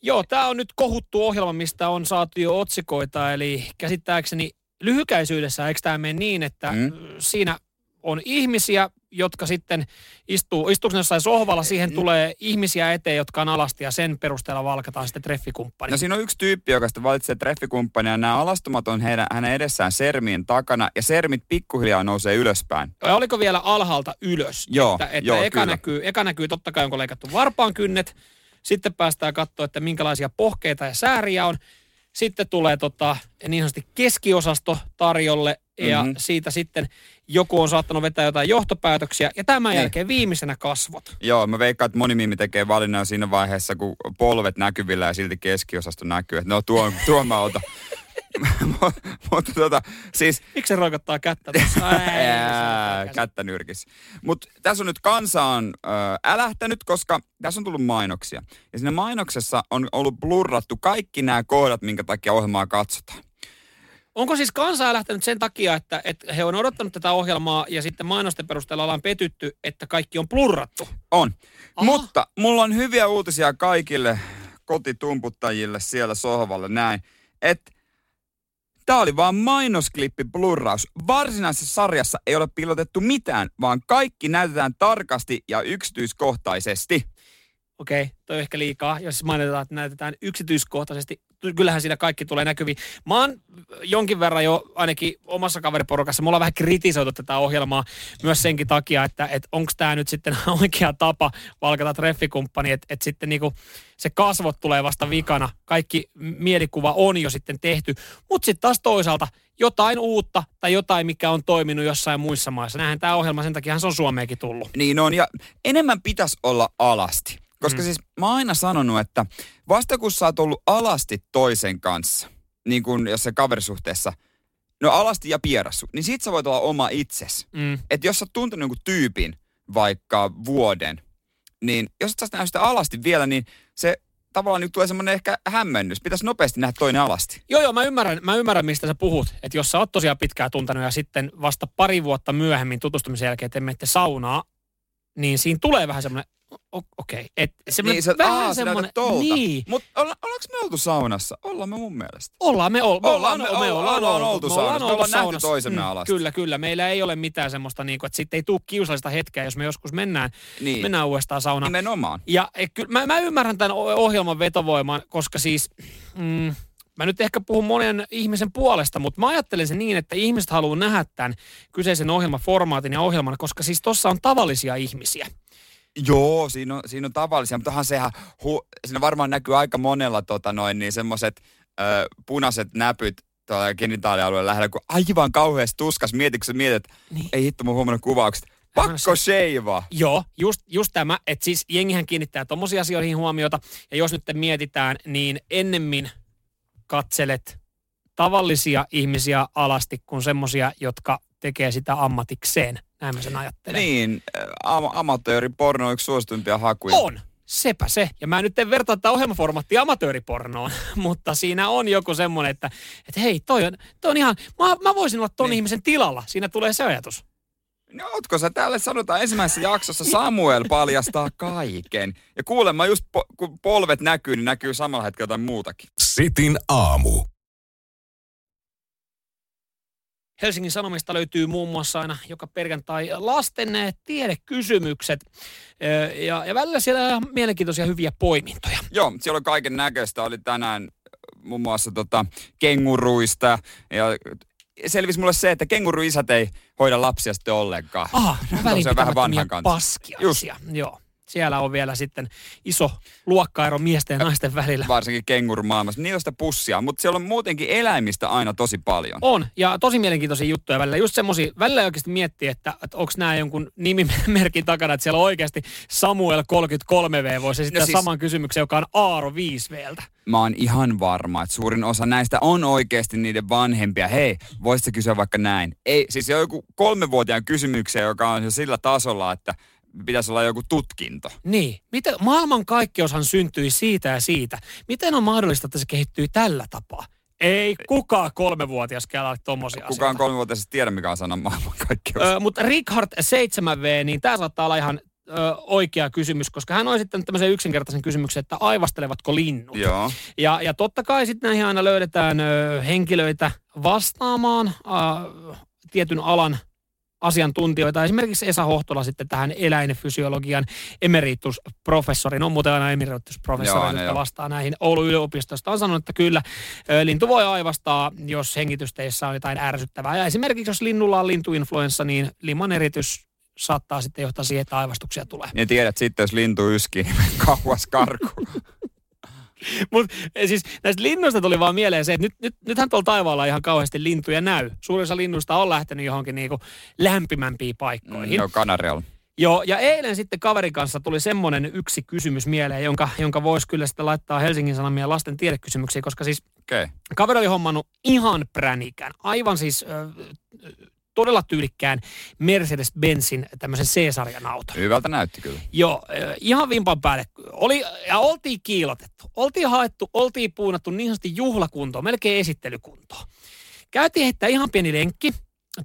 Joo, tämä on nyt kohuttu ohjelma, mistä on saatu jo otsikoita, eli käsittääkseni lyhykäisyydessä, eikö tämä mene niin, että mm. Mm. siinä on ihmisiä, jotka sitten istuu, istuuko jossain sohvalla, siihen tulee ihmisiä eteen, jotka on alasti ja sen perusteella valkataan sitten treffikumppani. No siinä on yksi tyyppi, joka sitten valitsee treffikumppania. Nämä alastomat on heidän, hänen edessään sermien takana ja sermit pikkuhiljaa nousee ylöspäin. Ja oliko vielä alhaalta ylös? Joo, että, että joo, eka, kyllä. näkyy, eka näkyy totta kai, onko leikattu varpaan kynnet. Sitten päästään katsoa, että minkälaisia pohkeita ja sääriä on. Sitten tulee tota, niin sanotusti keskiosasto tarjolle ja Mhm. siitä sitten joku on saattanut vetää jotain johtopäätöksiä. Ja tämän Niin. jälkeen viimeisenä kasvot. Joo, mä veikkaan, että moni mimi tekee valinnan siinä vaiheessa, kun polvet näkyvillä ja silti keskiosasto näkyy. Että no tuon, tuon mä otan. Mutta tota, siis Miksi se roikottaa kättä tuossa? Käsi. kättä nyrkissä. Mutta tässä on nyt kansa on ö, älähtänyt, koska tässä on tullut mainoksia. Ja siinä mainoksessa on ollut blurrattu kaikki nämä kohdat, minkä takia ohjelmaa katsotaan. Onko siis kansaa lähtenyt sen takia, että, että he on odottanut tätä ohjelmaa ja sitten mainosten perusteella ollaan petytty, että kaikki on plurrattu? On. Aha. Mutta mulla on hyviä uutisia kaikille kotitumputtajille siellä sohvalla näin, että Tämä oli vaan mainosklippi blurraus. Varsinaisessa sarjassa ei ole pilotettu mitään, vaan kaikki näytetään tarkasti ja yksityiskohtaisesti. Okei, toi on ehkä liikaa, jos mainitaan, että näytetään yksityiskohtaisesti. Kyllähän siinä kaikki tulee näkyviin. Mä oon jonkin verran jo ainakin omassa kaveriporukassa, mulla on vähän kritisoitu tätä ohjelmaa myös senkin takia, että, että onko tämä nyt sitten oikea tapa valkata treffikumppani, että, että sitten niinku se kasvot tulee vasta vikana. Kaikki mielikuva on jo sitten tehty, mutta sitten taas toisaalta jotain uutta tai jotain, mikä on toiminut jossain muissa maissa. Näinhän tämä ohjelma, sen takia se on Suomeenkin tullut. Niin on, ja enemmän pitäisi olla alasti. Koska mm. siis mä oon aina sanonut, että vasta kun sä oot ollut alasti toisen kanssa, niin kuin jos se kaverisuhteessa, no alasti ja pierassu, niin sit sä voit olla oma itses. Mm. Että jos sä oot tuntenut jonkun tyypin vaikka vuoden, niin jos sä oot sitä alasti vielä, niin se tavallaan nyt tulee semmoinen ehkä hämmennys. Pitäisi nopeasti nähdä toinen alasti. Joo, joo, mä ymmärrän, mä ymmärrän, mistä sä puhut. Että jos sä oot tosiaan pitkään tuntenut ja sitten vasta pari vuotta myöhemmin tutustumisen jälkeen te menette saunaa, niin siinä tulee vähän semmoinen, okei, okay. semmoinen Niin, sä, vähän aa, näytät tolta. niin. Mutta olla, ollaanko me oltu saunassa? Ollaan me mun mielestä. Ollaan me, ol, me Ollaan- ollaan, me, me ollaan- ollaan oltu me saunassa. Me oltu ollaan nähty saunassa. toisemme alasti. Kyllä, kyllä. Meillä ei ole mitään semmoista, niin kuin, että sitten ei tule kiusallista hetkeä, jos me joskus mennään, Niin. mennään uudestaan saunaan. Nimenomaan. Ja e, kyllä, mä, mä ymmärrän tämän ohjelman vetovoiman, koska siis, mm, mä nyt ehkä puhun monen ihmisen puolesta, mutta mä ajattelen sen niin, että ihmiset haluaa nähdä tämän kyseisen ohjelmaformaatin ja ohjelman, koska siis tossa on tavallisia ihmisiä. Joo, siinä on, siinä on tavallisia, mutta onhan sehän, hu, siinä varmaan näkyy aika monella tota noin, niin semmoiset punaiset näpyt tuolla genitaalialueen lähellä, kun aivan kauheasti tuskas. Mietitkö sä mietit, Niin. ei hitto, mä oon huomannut kuvaukset. Pakko sheiva. Joo, just, just tämä, että siis jengihän kiinnittää tommosiin asioihin huomiota, ja jos nyt mietitään, niin ennemmin katselet tavallisia ihmisiä alasti kuin semmosia, jotka tekee sitä ammatikseen. Näin mä sen ajattelen. Niin, ö, am- amatööriporno on yksi suosituimpia hakuja. On. Sepä se. Ja mä nyt en vertaa tätä ohjelmaformaattia amatööripornoon, mutta siinä on joku semmoinen, että, että hei, toi on, toi on ihan, mä, mä voisin olla ton Niin. ihmisen tilalla. Siinä tulee se ajatus. No, ootko sä täällä sanotaan ensimmäisessä jaksossa Samuel paljastaa kaiken. Ja kuulemma just po- kun polvet näkyy, niin näkyy samalla hetkellä jotain muutakin. Sitin aamu. Helsingin Sanomista löytyy muun muassa aina joka perjantai lasten eh, tiedekysymykset. Ö, Ja, ja välillä siellä on mielenkiintoisia hyviä poimintoja. Joo, siellä on kaiken näköistä. Oli tänään muun muassa tota, kenguruista. Ja selvisi mulle se, että kenguruisät ei hoida lapsia sitten ollenkaan. Ah, se on vähän vanhan kanssa. paskiaisia. Joo. Siellä on vielä sitten iso luokkaero miesten ja naisten välillä. Varsinkin kengurumaailmassa. Niillä on sitä pussia, mutta siellä on muutenkin eläimistä aina tosi paljon. On, ja tosi mielenkiintoisia juttuja välillä. Just semmosia, välillä oikeasti miettii, että, että onko nämä jonkun nimimerkin takana, että siellä on oikeasti Samuel 33V voisi esittää No siis- saman kysymyksen, joka on Aaro 5Vltä. Mä oon ihan varma, että suurin osa näistä on oikeasti niiden vanhempia. Hei, voisitko kysyä vaikka näin? Ei, siis joku kolmevuotiaan kysymyksiä, joka on jo sillä tasolla, että pitäisi olla joku tutkinto. Niin. Miten, maailman kaikkeushan syntyi siitä ja siitä. Miten on mahdollista, että se kehittyy tällä tapaa? Ei kukaan kolmevuotias käydä tommosia Kukaan asioita. kolmevuotiaisesti tiedä, mikä on sanan maailman kaikki Ö, mutta Richard 7V, niin tämä saattaa olla ihan ö, oikea kysymys, koska hän on esittänyt tämmöisen yksinkertaisen kysymyksen, että aivastelevatko linnut? Joo. Ja, ja totta kai sitten näihin aina löydetään ö, henkilöitä vastaamaan ö, tietyn alan asiantuntijoita. Esimerkiksi Esa Hohtola sitten tähän eläinfysiologian emeritusprofessori. On muuten aina emeritusprofessori, joo. vastaa näihin Oulun yliopistosta. On sanonut, että kyllä lintu voi aivastaa, jos hengitysteissä on jotain ärsyttävää. Ja esimerkiksi jos linnulla on lintuinfluenssa, niin liman eritys saattaa sitten johtaa siihen, että aivastuksia tulee. Ja tiedät sitten, jos lintu yskii, niin kauas karku. Mutta siis näistä linnuista tuli vaan mieleen se, että nyt, nyt, nythän tuolla taivaalla ihan kauheasti lintuja näy. Suurin osa linnuista on lähtenyt johonkin niinku lämpimämpiin paikkoihin. Joo, Kanarialla. Joo, ja eilen sitten kaverin kanssa tuli semmoinen yksi kysymys mieleen, jonka, jonka voisi kyllä sitten laittaa Helsingin Sanomien lasten tiedekysymyksiin, koska siis. Okay. kaveri oli hommannut ihan pränikän, aivan siis ö, todella tyylikkään Mercedes-Benzin tämmöisen C-sarjan auton. Hyvältä näytti kyllä. Joo, ö, ihan vimpan päälle. Oli, ja oltiin kiilotettu, oltiin haettu, oltiin puunattu niin sanotusti juhlakuntoon, melkein esittelykuntoon. Käytiin heittää ihan pieni lenkki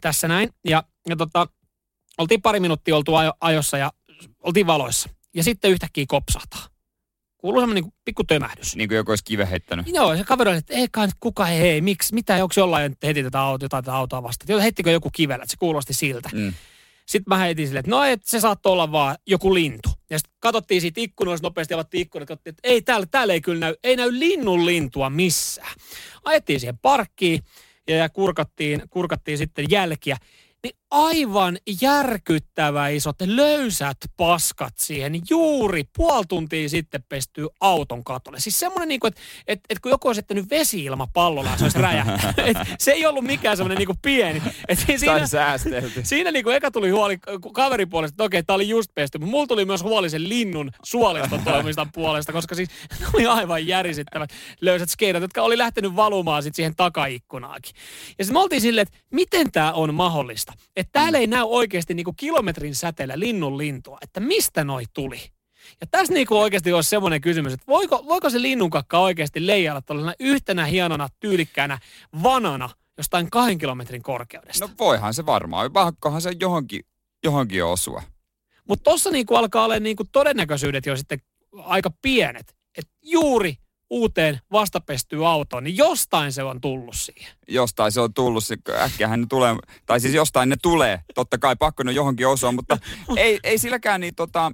tässä näin, ja, ja tota, oltiin pari minuuttia oltu ajo, ajossa ja oltiin valoissa. Ja sitten yhtäkkiä kopsahtaa. Kuuluu semmoinen niin pikku tömähdys. Niin kuin joku olisi kive heittänyt. Joo, se kaveri oli, että ei kai nyt kuka, hei, hei, miksi, mitä, onko jollain heti tätä autoa, jotain tätä autoa vastaan. Heittikö joku kivellä, että se kuulosti siltä. Mm. Sitten mä heitin silleen, että no et, se saattoi olla vaan joku lintu. Ja sitten katsottiin siitä ikkunoista nopeasti, avattiin ikkunat, katsottiin, että ei täällä, täällä ei kyllä näy, ei näy linnun lintua missään. Ajettiin siihen parkkiin ja, ja kurkattiin, kurkattiin sitten jälkiä. Niin aivan järkyttävä isot löysät paskat siihen juuri puoli tuntia sitten pestyy auton katolle. Siis semmoinen, niin että, että, että kun joku olisi jättänyt vesi-ilma pallolla, se olisi räjähtänyt. Et se ei ollut mikään semmoinen niin pieni. Et siinä, säästelty. Siinä niin kuin eka tuli huoli kaverin puolesta, että okei, tämä oli just pesty, mutta mulla tuli myös huoli sen linnun suoliston toimistan puolesta, koska siis ne oli aivan järisyttävät löysät skeidat, jotka oli lähtenyt valumaan sit siihen takaikkunaakin. Ja sitten me oltiin silleen, että miten tämä on mahdollista, että täällä ei näy oikeasti niin kuin kilometrin säteellä linnun lintua, että mistä noi tuli. Ja tässä niinku oikeasti olisi semmoinen kysymys, että voiko, voiko se linnunkakka oikeasti leijailla tuollaisena yhtenä hienona, tyylikkäänä vanana jostain kahden kilometrin korkeudesta? No voihan se varmaan. Pakkohan se johonkin, johonkin osua. Mutta tuossa niinku alkaa olla niinku todennäköisyydet jo sitten aika pienet. Että juuri uuteen vastapestyyn autoon, niin jostain se on tullut siihen. Jostain se on tullut, se äkkiähän ne tulee, tai siis jostain ne tulee. Totta kai pakko ne johonkin osua, mutta ei, ei silläkään niin tota,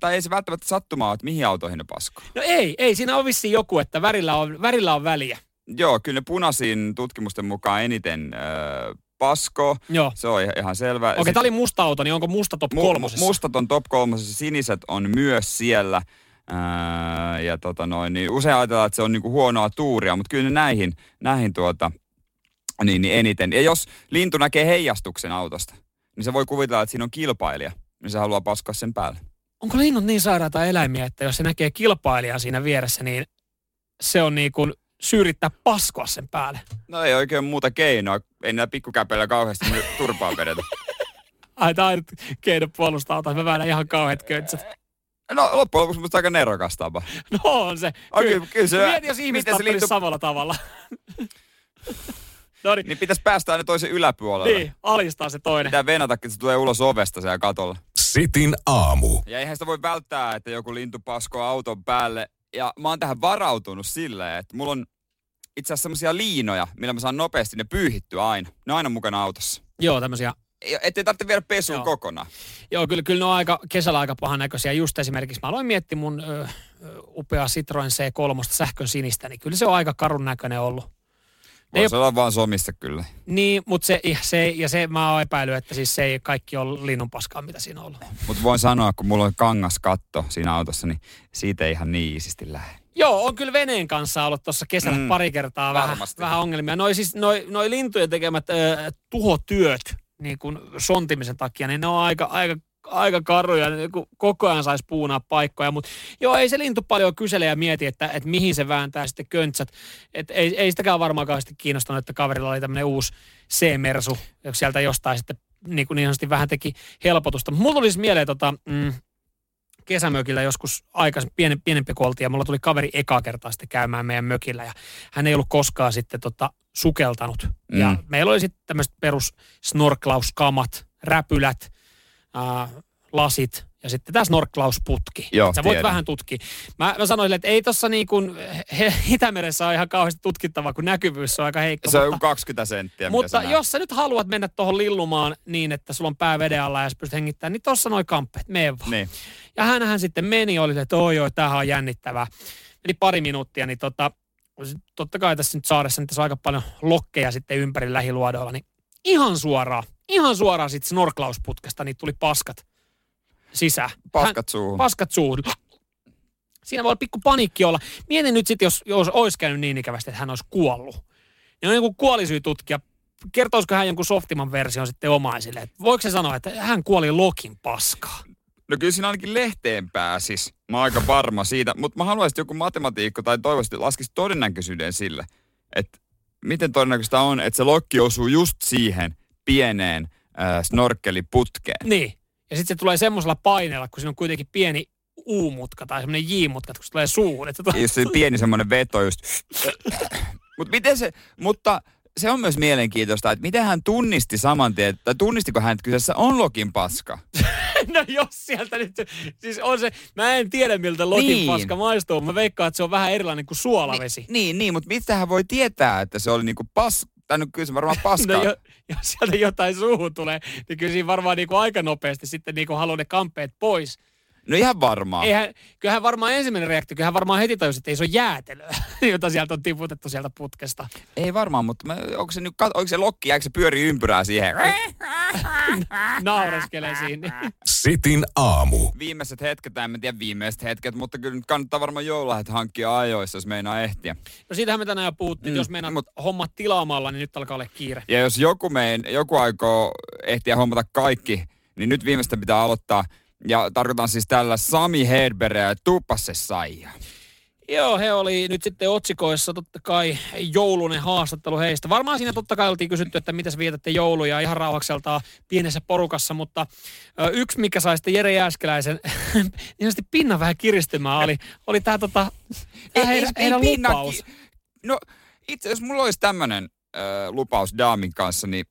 tai ei se välttämättä sattumaa, että mihin autoihin ne paskoo. No ei, ei. Siinä on vissiin joku, että värillä on, värillä on väliä. Joo, kyllä ne punaisiin tutkimusten mukaan eniten öö, paskoo. Joo. Se on ihan- selvä. Okei, Sit- tämä oli musta auto, niin onko musta top Mu- kolmosessa? Mustat on top kolmosessa, siniset on myös siellä. Ää, ja tota noin, niin usein ajatellaan, että se on niinku huonoa tuuria, mutta kyllä ne näihin, näihin tuota, niin, niin eniten. Ja jos lintu näkee heijastuksen autosta, niin se voi kuvitella, että siinä on kilpailija, niin se haluaa paskaa sen päälle. Onko linnut niin sairaata eläimiä, että jos se näkee kilpailijaa siinä vieressä, niin se on niin kuin syyrittää paskoa sen päälle? No ei oikein muuta keinoa. Ei näillä pikkukäpeillä kauheasti turpaa vedetä. Ai, tämä on keino puolustaa auto, mä väänän ihan kauheat köntsät. No loppujen lopuksi musta aika nerokas tapa. No on se. On kyllä- kyllä se- Mieti, jos ihmiset tappelisi liittyy- samalla tavalla. no niin, Niin pitäisi päästä aina toisen yläpuolelle. niin, alistaa se toinen. Pitää venata, että se tulee ulos ovesta siellä katolla. Sitin aamu. Ja eihän sitä voi välttää, että joku lintu paskoo auton päälle. Ja mä oon tähän varautunut silleen, että mulla on itse asiassa semmosia liinoja, millä mä saan nopeasti ne pyyhittyä aina. Ne on aina mukana autossa. Joo, tämmöisiä. Ei- Ettei tarvitse viedä pesuun Joo. kokonaan. Joo, kyllä, kyllä ne on aika, kesällä aika pahan näköisiä. Just esimerkiksi mä aloin miettiä mun ö, upea Citroen C3 sähkön sinistä, niin kyllä se on aika karun näköinen ollut. Ei Voisi olla vaan somissa kyllä. Niin, mutta se, ja se, ja se mä oon epäillyt, että siis se ei kaikki ole linnun paskaa, mitä siinä on ollut. Mutta voin sanoa, kun mulla on kangaskatto siinä autossa, niin siitä ei ihan niin iisisti lähde. Joo, on kyllä veneen kanssa ollut tuossa kesällä mm, pari kertaa vähän, vähän ongelmia. Noi, siis, noi, noi lintujen tekemät ö, tuhotyöt niin kuin sontimisen takia, niin ne on aika, aika, aika karuja. Kun koko ajan saisi puunaa paikkoja, mutta joo, ei se lintu paljon kysele ja mieti, että, että mihin se vääntää sitten köntsät. Et ei, ei sitäkään varmaan kauheasti kiinnostanut, että kaverilla oli tämmöinen uusi C-mersu, joka sieltä jostain sitten niin, kuin niin vähän teki helpotusta. Mulla tuli siis mieleen tota, mm, kesämökillä joskus aikaisemmin, pienempi kun oltiin, ja mulla tuli kaveri eka kertaa sitten käymään meidän mökillä, ja hän ei ollut koskaan sitten tota, sukeltanut. Mm. Ja meillä oli sitten tämmöiset perus snorklauskamat, räpylät, ää, lasit, ja sitten tämä snorklausputki. Joo, Sä voit tiedän. vähän tutkia. Mä, mä sanoin, että ei tuossa niin kuin, he, Itämeressä ole ihan kauheasti tutkittavaa, kun näkyvyys on aika heikko. Se mutta- on 20 senttiä, mutta jos sä nyt haluat mennä tuohon lillumaan niin, että sulla on pää veden alla ja sä pystyt hengittämään, niin tossa noi kamppeet, mee vaan. Niin. Ja hänhän sitten meni, oli se, että oi joo, tämähän on jännittävää. Meni pari minuuttia, niin tota, totta kai tässä nyt saaressa nyt tässä on aika paljon lokkeja sitten ympäri lähiluodoilla, niin ihan suoraan, ihan suoraan sitten snorklausputkesta, niin tuli paskat sisään. Paskat suuhun. Paskat suuhun. Siinä voi olla pikku paniikki olla. Mietin nyt sitten, jos, jos olisi käynyt niin ikävästi, että hän olisi kuollut. Niin on joku kuolisyytutkija kertoisiko hän jonkun softiman version sitten omaisille? Et voiko se sanoa, että hän kuoli lokin paskaa? No kyllä siinä ainakin lehteen pääsis. Mä oon aika varma siitä. Mutta mä haluaisin, joku matematiikko tai toivottavasti laskisi todennäköisyyden sille, että miten todennäköistä on, että se lokki osuu just siihen pieneen äh, snorkkeliputkeen. Niin. Ja sitten se tulee semmoisella paineella, kun siinä on kuitenkin pieni U-mutka tai semmoinen J-mutka, kun se tulee suuhun. Että se tulee- Jos se pieni semmoinen veto just. Mutta miten se, mutta se on myös mielenkiintoista, että miten hän tunnisti saman tien, tai tunnistiko hän, että kyseessä on lokin paska? No jos sieltä nyt, siis on se, mä en tiedä miltä lotin Niin. paska maistuu, mä veikkaan, että se on vähän erilainen kuin suolavesi. Niin, niin, niin mutta mistä hän voi tietää, että se oli niinku pas, tai no kyllä se varmaan paskaa. No jo, jos sieltä jotain suuhun tulee, niin kyllä siinä varmaan niin kuin aika nopeasti sitten niin kuin haluaa ne kampeet pois. No ihan varmaan. Eihän, kyllähän varmaan ensimmäinen reaktio, kyllähän varmaan heti tajusi, että ei se ole jäätelöä, jota sieltä on tiputettu sieltä putkesta. Ei varmaan, mutta mä, onko se nyt, kat- onko se lokki, jääkö se pyöri ympyrää siihen? Naureskelee siinä. Sitin aamu. Viimeiset hetket, tai en mä tiedä viimeiset hetket, mutta kyllä nyt kannattaa varmaan joululahjat hankkia ajoissa, jos meinaa ehtiä. No siitähän me tänään jo puhuttiin, Mm, jos meinaat mut- hommat tilaamalla, niin nyt alkaa olla kiire. Ja jos joku, mein, joku aikoo ehtiä hommata kaikki, niin nyt viimeistä pitää aloittaa. Ja tarkoitan siis tällä Sami Hedberg ja Tupasse Saija. Joo, he oli nyt sitten otsikoissa totta kai joulunen haastattelu heistä. Varmaan siinä totta kai oltiin kysytty, että mitäs vietätte jouluja ihan rauhakseltaan pienessä porukassa, mutta ö, yksi, mikä sai sitten Jere Jääskeläisen niin pinnan vähän kiristymään, oli, oli tämä tota, tää heidän, heidän pinna lupaus. ki- No itse jos mulla olisi tämmöinen lupaus Daamin kanssa, niin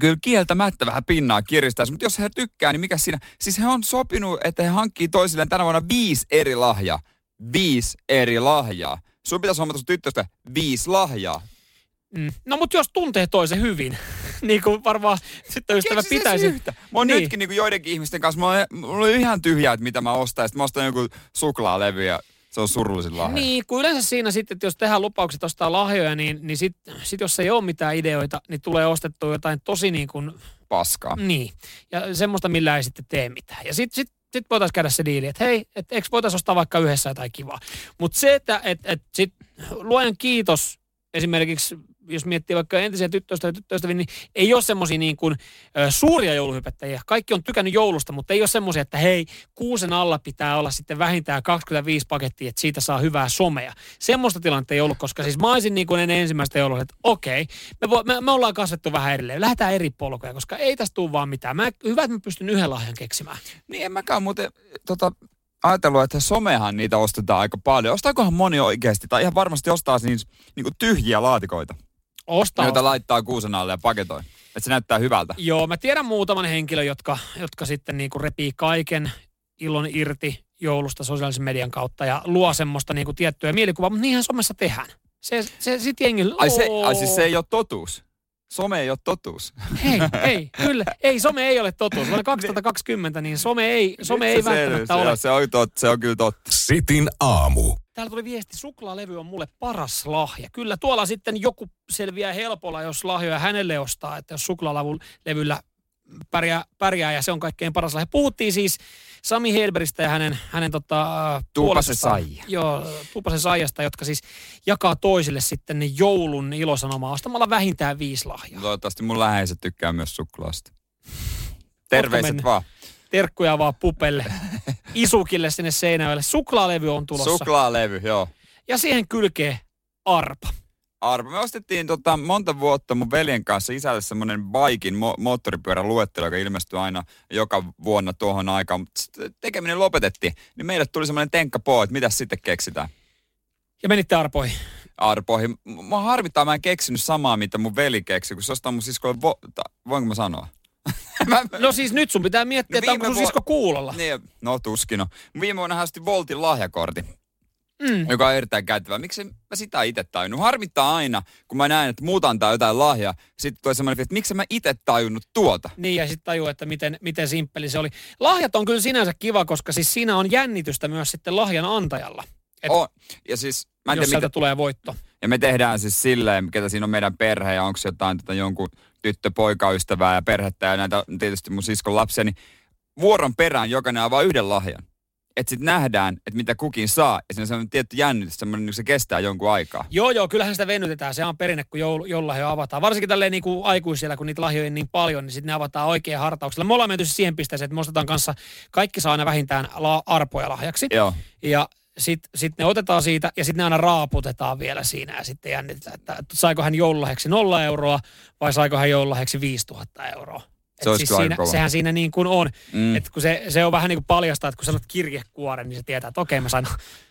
kyllä kieltämättä vähän pinnaa kiristäisi. Mutta jos he tykkää, niin mikä siinä? Siis he on sopinut, että he hankkii toisilleen tänä vuonna viisi eri lahjaa. Viisi eri lahjaa. Sun pitäisi hommata sun tyttöstä viisi lahjaa. Mm. No mutta jos tuntee toisen hyvin, niin kuin varmaan sitten ystävä Keksi se pitäisi. Yhtä. Mä oon Niin. nytkin niin joidenkin ihmisten kanssa, mulla on, ihan tyhjää, että mitä mä ostan. Sit mä ostan joku suklaalevy ja se on surullisin lahja. Niin, kun yleensä siinä sitten, että jos tehdään lupaukset ostaa lahjoja, niin, niin sitten sit jos ei ole mitään ideoita, niin tulee ostettua jotain tosi niin kuin Paskaa. Niin. Ja semmoista, millä ei sitten tee mitään. Ja sitten sit, sit voitaisiin käydä se diili, että hei, et, eikö voitaisiin ostaa vaikka yhdessä jotain kivaa. Mutta se, että et, et sit, luojan kiitos esimerkiksi, jos miettii vaikka entisiä tyttöystäviä, tyttöystäviä, niin ei ole semmoisia niin kuin, suuria jouluhypettäjiä. Kaikki on tykännyt joulusta, mutta ei ole semmoisia, että hei, kuusen alla pitää olla sitten vähintään 25 pakettia, että siitä saa hyvää somea. Semmoista tilannetta ei ollut, koska siis mä olisin niin kuin ennen ensimmäistä joulua, että okei, me, vo, me, me, ollaan kasvettu vähän erilleen, lähdetään eri polkuja, koska ei tästä tule vaan mitään. Mä, hyvä, että mä pystyn yhden lahjan keksimään. Niin en mäkään muuten tota, ajatellut, että somehan niitä ostetaan aika paljon. Ostaakohan moni oikeasti, tai ihan varmasti ostaa siis niin tyhjiä laatikoita, Ostaa, joita ostaa. laittaa kuusen alle ja paketoi. Että se näyttää hyvältä. Joo, mä tiedän muutaman henkilön, jotka, jotka sitten niin kuin repii kaiken ilon irti joulusta sosiaalisen median kautta ja luo semmoista niin kuin tiettyä mielikuvaa, mutta niinhän somessa tehdään. Se, se sit jengi, Ai, se, ai siis se ei ole totuus. Some ei ole totuus. Hei, ei, kyllä. Ei, some ei ole totuus. Vuonna 2020, niin some ei, some ei se välttämättä selvisi. ole. Se on, totta, se on kyllä totta. Sitin aamu. Täällä tuli viesti, suklaalevy on mulle paras lahja. Kyllä tuolla sitten joku selviää helpolla, jos lahjoja hänelle ostaa, että jos suklaalevyllä pärjää, pärjää ja se on kaikkein paras lahja. Puhuttiin siis Sami Helberistä ja hänen, hänen tota, Tuupasen puolisostaan- Saija. Joo, Tuupasen Saijasta, jotka siis jakaa toisille sitten ne joulun ilosanomaa ostamalla vähintään viisi lahjaa. Toivottavasti mun läheiset tykkää myös suklaasta. Terveiset vaan. Terkkuja vaan pupelle, isukille sinne seinäjälle. Suklaalevy on tulossa. Suklaalevy, joo. ja siihen kylkee arpa. Arvo. Me ostettiin tota, monta vuotta mun veljen kanssa isälle semmoinen baikin mo- moottoripyörän luettelo, joka ilmestyy aina joka vuonna tuohon aikaan. Mutta tekeminen lopetettiin. Niin meille tuli semmoinen tenkka po, että mitä sitten keksitään. Ja menitte arpoihin. Arpoihin. Mua harmittaa, mä en keksinyt samaa, mitä mun veli keksi, kun se ostaa mun siskolle, vo- ta- voinko mä sanoa? mä, No siis nyt sun pitää miettiä, No että onko sun vuo- sisko kuulolla. niin, no tuskin on. Viime vuonna hän osti Voltin lahjakortin. Mm. joka on erittäin käyttävä. Miksi mä sitä itse tajunnut? Harmittaa aina, kun mä näen, että muut antaa jotain lahjaa. Sitten tulee semmoinen, että miksi mä itse tajunnut tuota. Niin, ja sitten tajuu, että miten, miten simppeli se oli. Lahjat on kyllä sinänsä kiva, koska siis siinä on jännitystä myös sitten lahjan antajalla. Et Oh, ja siis, mä en jos tiedä, sieltä mitä, tulee voitto. ja me tehdään siis silleen, ketä siinä on meidän perhe ja onko jotain tota jonkun tyttö, poikaystävää ja perhettä ja näitä tietysti mun siskon lapsia, niin vuoron perään jokainen avaa yhden lahjan. Että sitten nähdään, että mitä kukin saa. Ja siinä on semmoinen tietty jännitys, semmoinen, niin se kestää jonkun aikaa. Joo, joo, kyllähän sitä venytetään. Se on perinne, kun joul, joululahjoja avataan. Varsinkin tälleen niin kuin aikuisilla, kun niitä lahjoja niin paljon, niin sitten ne avataan oikein hartauksella. Me ollaan menty siis siihen pisteeseen, että me ostetaan kanssa, kaikki saa aina vähintään la, arpoja lahjaksi. Joo. Ja sitten sit ne otetaan siitä ja sitten ne aina raaputetaan vielä siinä ja sitten jännitetään, että saiko hän joululahjaksi nolla euroa vai saiko hän joululahjaksi 5000 euroa. Se siis kyllä siinä, kova. sehän siinä niin kuin on, Mm. että kun se, se on vähän niin kuin paljastaa, että kun sanot kirjekuoren, niin se tietää, että okei mä sain,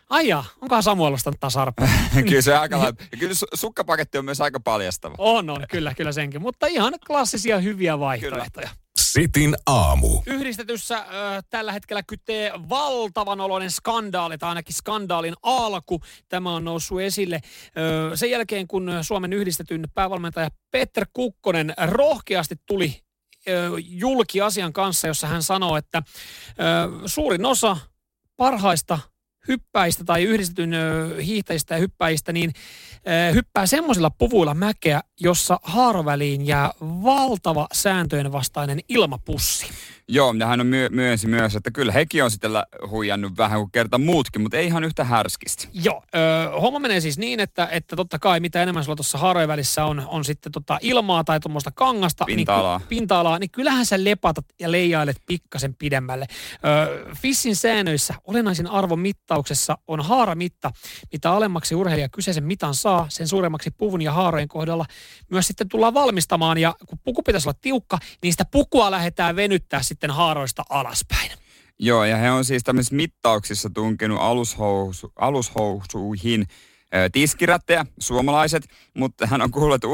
ai jaa, onkohan Samuel ostanut taas kyllä se aika lailla. Kyllä su- sukkapaketti on myös aika paljastava. On, on, kyllä, kyllä senkin. Mutta ihan klassisia hyviä vaihtoehtoja. Sitin aamu. Yhdistetyssä ö, tällä hetkellä kytee valtavan oloinen skandaali, tai ainakin skandaalin alku. Tämä on noussut esille ö, sen jälkeen, kun Suomen yhdistetyn päävalmentaja Peter Kukkonen rohkeasti tuli julki asian kanssa, jossa hän sanoo, että suurin osa parhaista hyppäistä tai yhdistetyn hiihtäjistä ja hyppäjistä, niin hyppää semmoisilla puvuilla mäkeä, jossa haaroväliin jää valtava sääntöjen vastainen ilmapussi. Joo, ja hän on myö- myönsi myös, että kyllä hekin on sitten huijannut vähän kuin kerta muutkin, mutta ei ihan yhtä härskisti. Joo, ö, homma menee siis niin, että, että totta kai mitä enemmän sulla tuossa haarojen välissä on, on sitten tota ilmaa tai tuommoista kangasta, Pinta-alaa. Niin, pinta-alaa, niin kyllähän sä lepatat ja leijailet pikkasen pidemmälle. Ö, Fissin säännöissä olennaisin arvon mittauksessa on haaramitta. Mitä alemmaksi urheilija kyseisen mitan saa, sen suuremmaksi puvun ja haarojen kohdalla myös sitten tullaan valmistamaan. Ja kun puku pitäisi olla tiukka, niin sitä pukua lähdetään venyttää sitten haaroista alaspäin. Joo, ja he on siis tämmöisissä mittauksissa tunkenut alushousu, alushousuihin tiskirättejä, suomalaiset, mutta hän on kuullut, että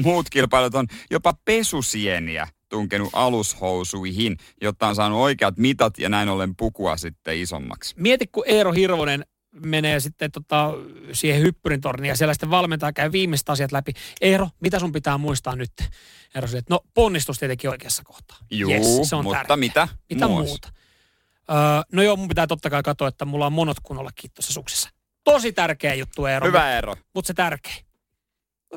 muut kilpailut on jopa pesusieniä tunkenut alushousuihin, jotta on saanut oikeat mitat ja näin ollen pukua sitten isommaksi. mieti, kun Eero Hirvonen menee sitten tota, siihen hyppyrin torniin ja siellä sitten valmentaja käy viimeiset asiat läpi. Eero, mitä sun pitää muistaa nyt? Eero sille, että no ponnistus tietenkin oikeassa kohtaa. Juu, Yes, se on mutta tärkeä. mitä? Mitä muus? muuta? Öö, no joo, mun pitää totta kai katsoa, että mulla on monot kunnolla tuossa suksissa. Tosi tärkeä juttu, Eero. Hyvä ero. Mutta se tärkein.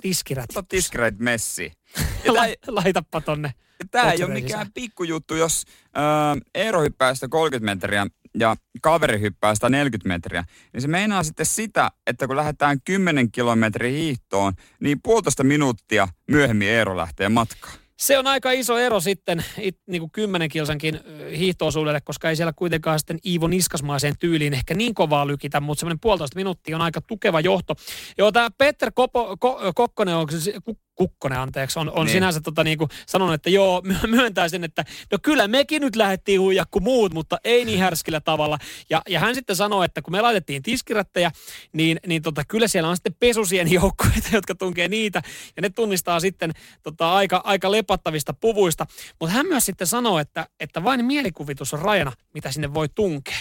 Tiskirät. Ota tiskireit messi. La- laitappa tonne. Tämä ei ole mikään pikkujuttu, jos äh, Eero hyppää sitä 30 metriä ja kaveri hyppää sitä 40 metriä, niin se meinaa sitten sitä, että kun lähdetään 10 kilometrin hiihtoon, niin puolitoista minuuttia myöhemmin Eero lähtee matkaan. Se on aika iso ero sitten it, niin kuin 10 kilsankin hiihtoosuudelle, koska ei siellä kuitenkaan sitten Iivo Niskasmaiseen tyyliin ehkä niin kovaa lykitä, mutta semmoinen puolitoista minuuttia on aika tukeva johto. Joo, tämä Petter Kopo, Ko, Kokkonen on, Kukkonen anteeksi, on, on Niin. sinänsä tota, niin kuin sanonut, että joo, my- myöntää sen, että no kyllä mekin nyt lähdettiin huijaa kuin muut, mutta ei niin härskillä tavalla. Ja, ja hän sitten sanoi, että kun me laitettiin tiskirättejä, niin, niin tota, kyllä siellä on sitten pesusien joukkueita, jotka tunkee niitä, ja ne tunnistaa sitten tota, aika, aika lepattavista puvuista. Mutta hän myös sitten sanoo, että, että vain mielikuvitus on rajana, mitä sinne voi tunkea.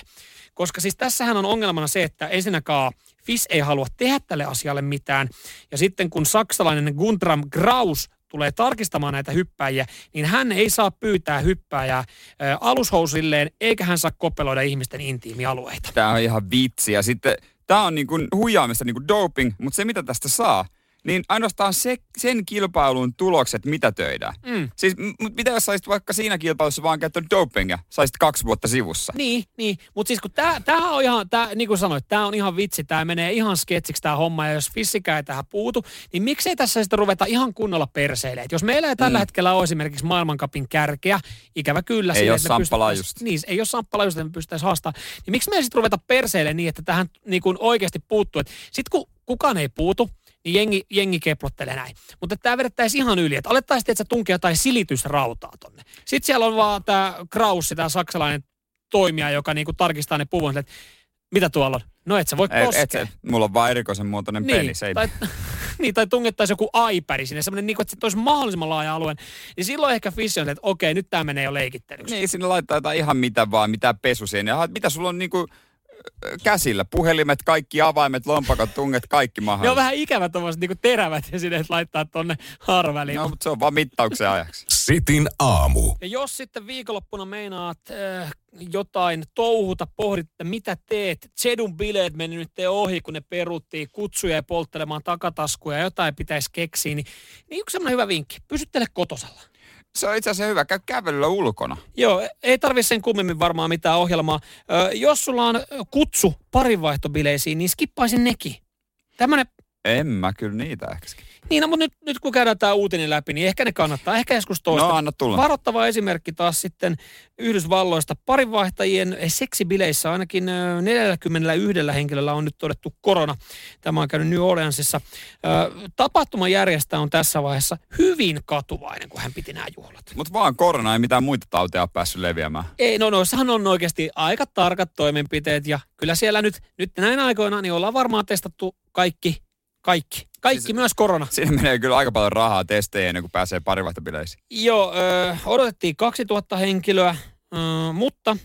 Koska siis tässähän on ongelmana se, että ensinnäkään FIS ei halua tehdä tälle asialle mitään. Ja sitten kun saksalainen Guntram Graus tulee tarkistamaan näitä hyppäjiä, niin hän ei saa pyytää hyppääjää ä, alushousilleen, eikä hän saa kopeloida ihmisten intiimialueita. Tämä on ihan vitsi. Ja sitten tämä on niin kuin huijaamista niin kuin doping, mutta se mitä tästä saa, niin ainoastaan se, sen kilpailun tulokset mitätöidään. Mm. Siis m- mut mitä jos saisit vaikka siinä kilpailussa vaan käyttänyt dopingia, saisit kaksi vuotta sivussa? Niin, niin. mutta siis kun tää, tämähän on ihan, tää, niin kuin sanoit, tämä on ihan vitsi, tämä menee ihan sketsiksi tämä homma, ja jos fissikään ei tähän puutu, niin miksei tässä sitten ruveta ihan kunnolla perseilemään? Et Jos meillä ei tällä Mm. hetkellä ole esimerkiksi maailmankapin kärkeä, ikävä kyllä. Ei sille, ole että me Samppa pystyttäis- Laajusta. Niin, ei ole Samppa Laajusta, että me pystyttäisiin haastamaan. Niin miksi me ei sitten ruveta perseilemään niin, että tähän niin kuin oikeasti puuttuu? Sitten kun kukaan ei puutu, niin jengi, jengi keplottelee näin. Mutta tämä vedettäisiin ihan yli, että alettaisiin, että se tunkee jotain silitysrautaa tonne. Sitten siellä on vaan tämä Kraussi, tämä saksalainen toimija, joka niinku tarkistaa ne puvun, että mitä tuolla on? No et sä voi Et, koskea. et, se, mulla on vaan erikoisen muotoinen niin, peli. Se ei, tai, niin, tai tungettaisiin joku iPad sinne, semmoinen, niin kuin, että se olisi mahdollisimman laaja alue. Niin silloin ehkä Fissi on, että okei, nyt tämä menee jo leikittelyksi. Niin, sinne laittaa jotain ihan mitä vaan, mitä pesusieniä. Mitä sulla on niinku ö, käsillä? Puhelimet, kaikki avaimet, lompakot, tunget, kaikki Ne on vähän ikävä tuommoiset niin terävät ja sinne, että laittaa tonne haaraväliin. No, mutta se on vaan mittauksen ajaksi. Sitin aamu. Ja jos sitten viikonloppuna meinaat äh, jotain touhuta, pohdit, että mitä teet. Zedun bileet meni nyt te ohi, kun ne peruttiin kutsuja ja polttelemaan takataskuja ja jotain pitäisi keksiä. Niin, niin yksi semmoinen hyvä vinkki. Pysyttele kotosalla. Se on itse asiassa hyvä. Käy kävelyllä ulkona. Joo, ei tarvi sen kummemmin varmaan mitään ohjelmaa. Ö, jos sulla on kutsu parinvaihtobileisiin, niin skippaisin nekin. Tämmönen, En mä kyllä niitä ehkä. niin no, mutta nyt, nyt kun käydään tämä uutinen läpi, niin ehkä ne kannattaa. Ehkä joskus toista. No anna tulla. Varoittava esimerkki taas sitten Yhdysvalloista. Parinvaihtajien seksibileissä ainakin ö, 41 henkilöllä on nyt todettu korona. Tämä on käynyt New Orleansissa. Ö, Tapahtuman järjestäjä on tässä vaiheessa hyvin katuvainen, kun hän piti nämä juhlat. Mutta vaan korona, ei mitään muita tauteja ole päässyt leviämään. Ei, no noissahan on oikeasti aika tarkat toimenpiteet ja kyllä siellä nyt, nyt näin aikoina niin ollaan varmaan testattu kaikki, kaikki, kaikki, Siis- myös korona. Siinä menee kyllä aika paljon rahaa testeihin ennen kuin pääsee parivaihtobileisiin. Joo, ö, odotettiin 2000 henkilöä, ö, mutta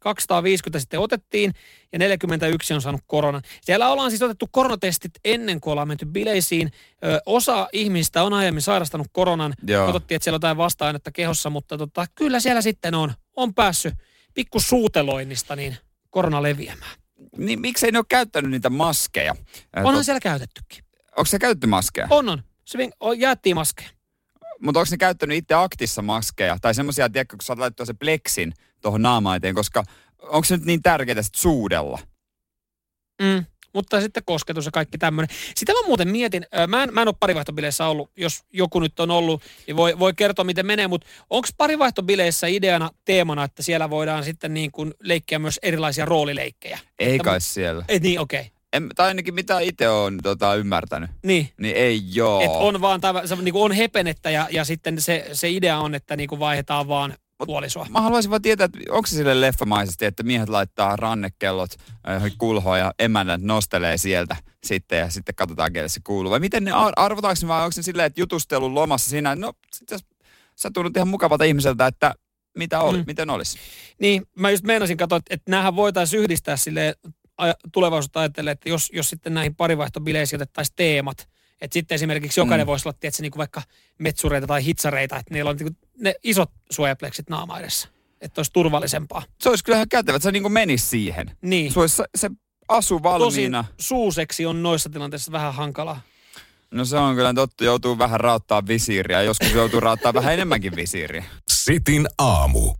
250 sitten otettiin ja 41 on saanut koronan. Siellä ollaan siis otettu koronatestit ennen kuin ollaan menty bileisiin. Ö, osa ihmistä on aiemmin sairastanut koronan. Joo. Katsottiin, että siellä on jotain vasta-ainetta kehossa, mutta tota, kyllä siellä sitten on, on päässyt pikku suuteloinnista niin korona leviämään. Niin miksei ne ole käyttänyt niitä maskeja? Äh, Onhan tot- siellä käytettykin. Onko se käytetty maskeja? On, on. O- jaettiin maskeja. Mutta onko ne käyttänyt itse aktissa maskeja? Tai semmoisia, tiedätkö, kun sä oot se pleksin tuohon naamaan eteen, koska onko se nyt niin tärkeää sit suudella? Mm. Mutta sitten kosketus ja kaikki tämmöinen. Sitä mä muuten mietin, mä en, mä en ole parivaihtobileissä ollut, jos joku nyt on ollut, niin voi, voi kertoa miten menee, mutta onko parivaihtobileissä ideana teemana, että siellä voidaan sitten niin kuin leikkiä myös erilaisia roolileikkejä? Ei kai siellä. Et niin, okei. Okay. En, tai ainakin mitä itse on tota, ymmärtänyt. Niin. Niin ei joo. Et on vaan tämä, se, niin kuin on hepenettä ja, ja sitten se, se idea on, että niin kuin vaihdetaan vaan puolisoa. Mä haluaisin vaan tietää, että onko se sille leffamaisesti, että miehet laittaa rannekellot kulhoon ja emännät nostelee sieltä sitten ja sitten katsotaan, kelle se kuuluu. Vai miten ne ar- arvotaanko ne vai onko se silleen, että jutustelun lomassa siinä, no sit sä tunnut ihan mukavalta ihmiseltä, että mitä oli, mm. miten olisi. Niin, mä just meinasin katsoa, että, että näähän voitaisiin yhdistää sille tulevaisuutta ajatellen, että jos, jos sitten näihin parivaihtobileisiin otettaisiin teemat, että sitten esimerkiksi jokainen mm. Voisi olla, tietysti, niin kuin vaikka metsureita tai hitsareita, että niillä on niin kuin ne isot suojapleksit naama edessä, että olisi turvallisempaa. Se olisi kyllä ihan kätevä, että se niin kuin menisi siihen. Niin. Se, olisi, se asu valmiina. Tosin suuseksi on noissa tilanteissa vähän hankalaa. No se on kyllä totta, joutuu vähän rauttaa visiiriä. Joskus joutuu rauttaa vähän enemmänkin visiiriä. Sitin aamu.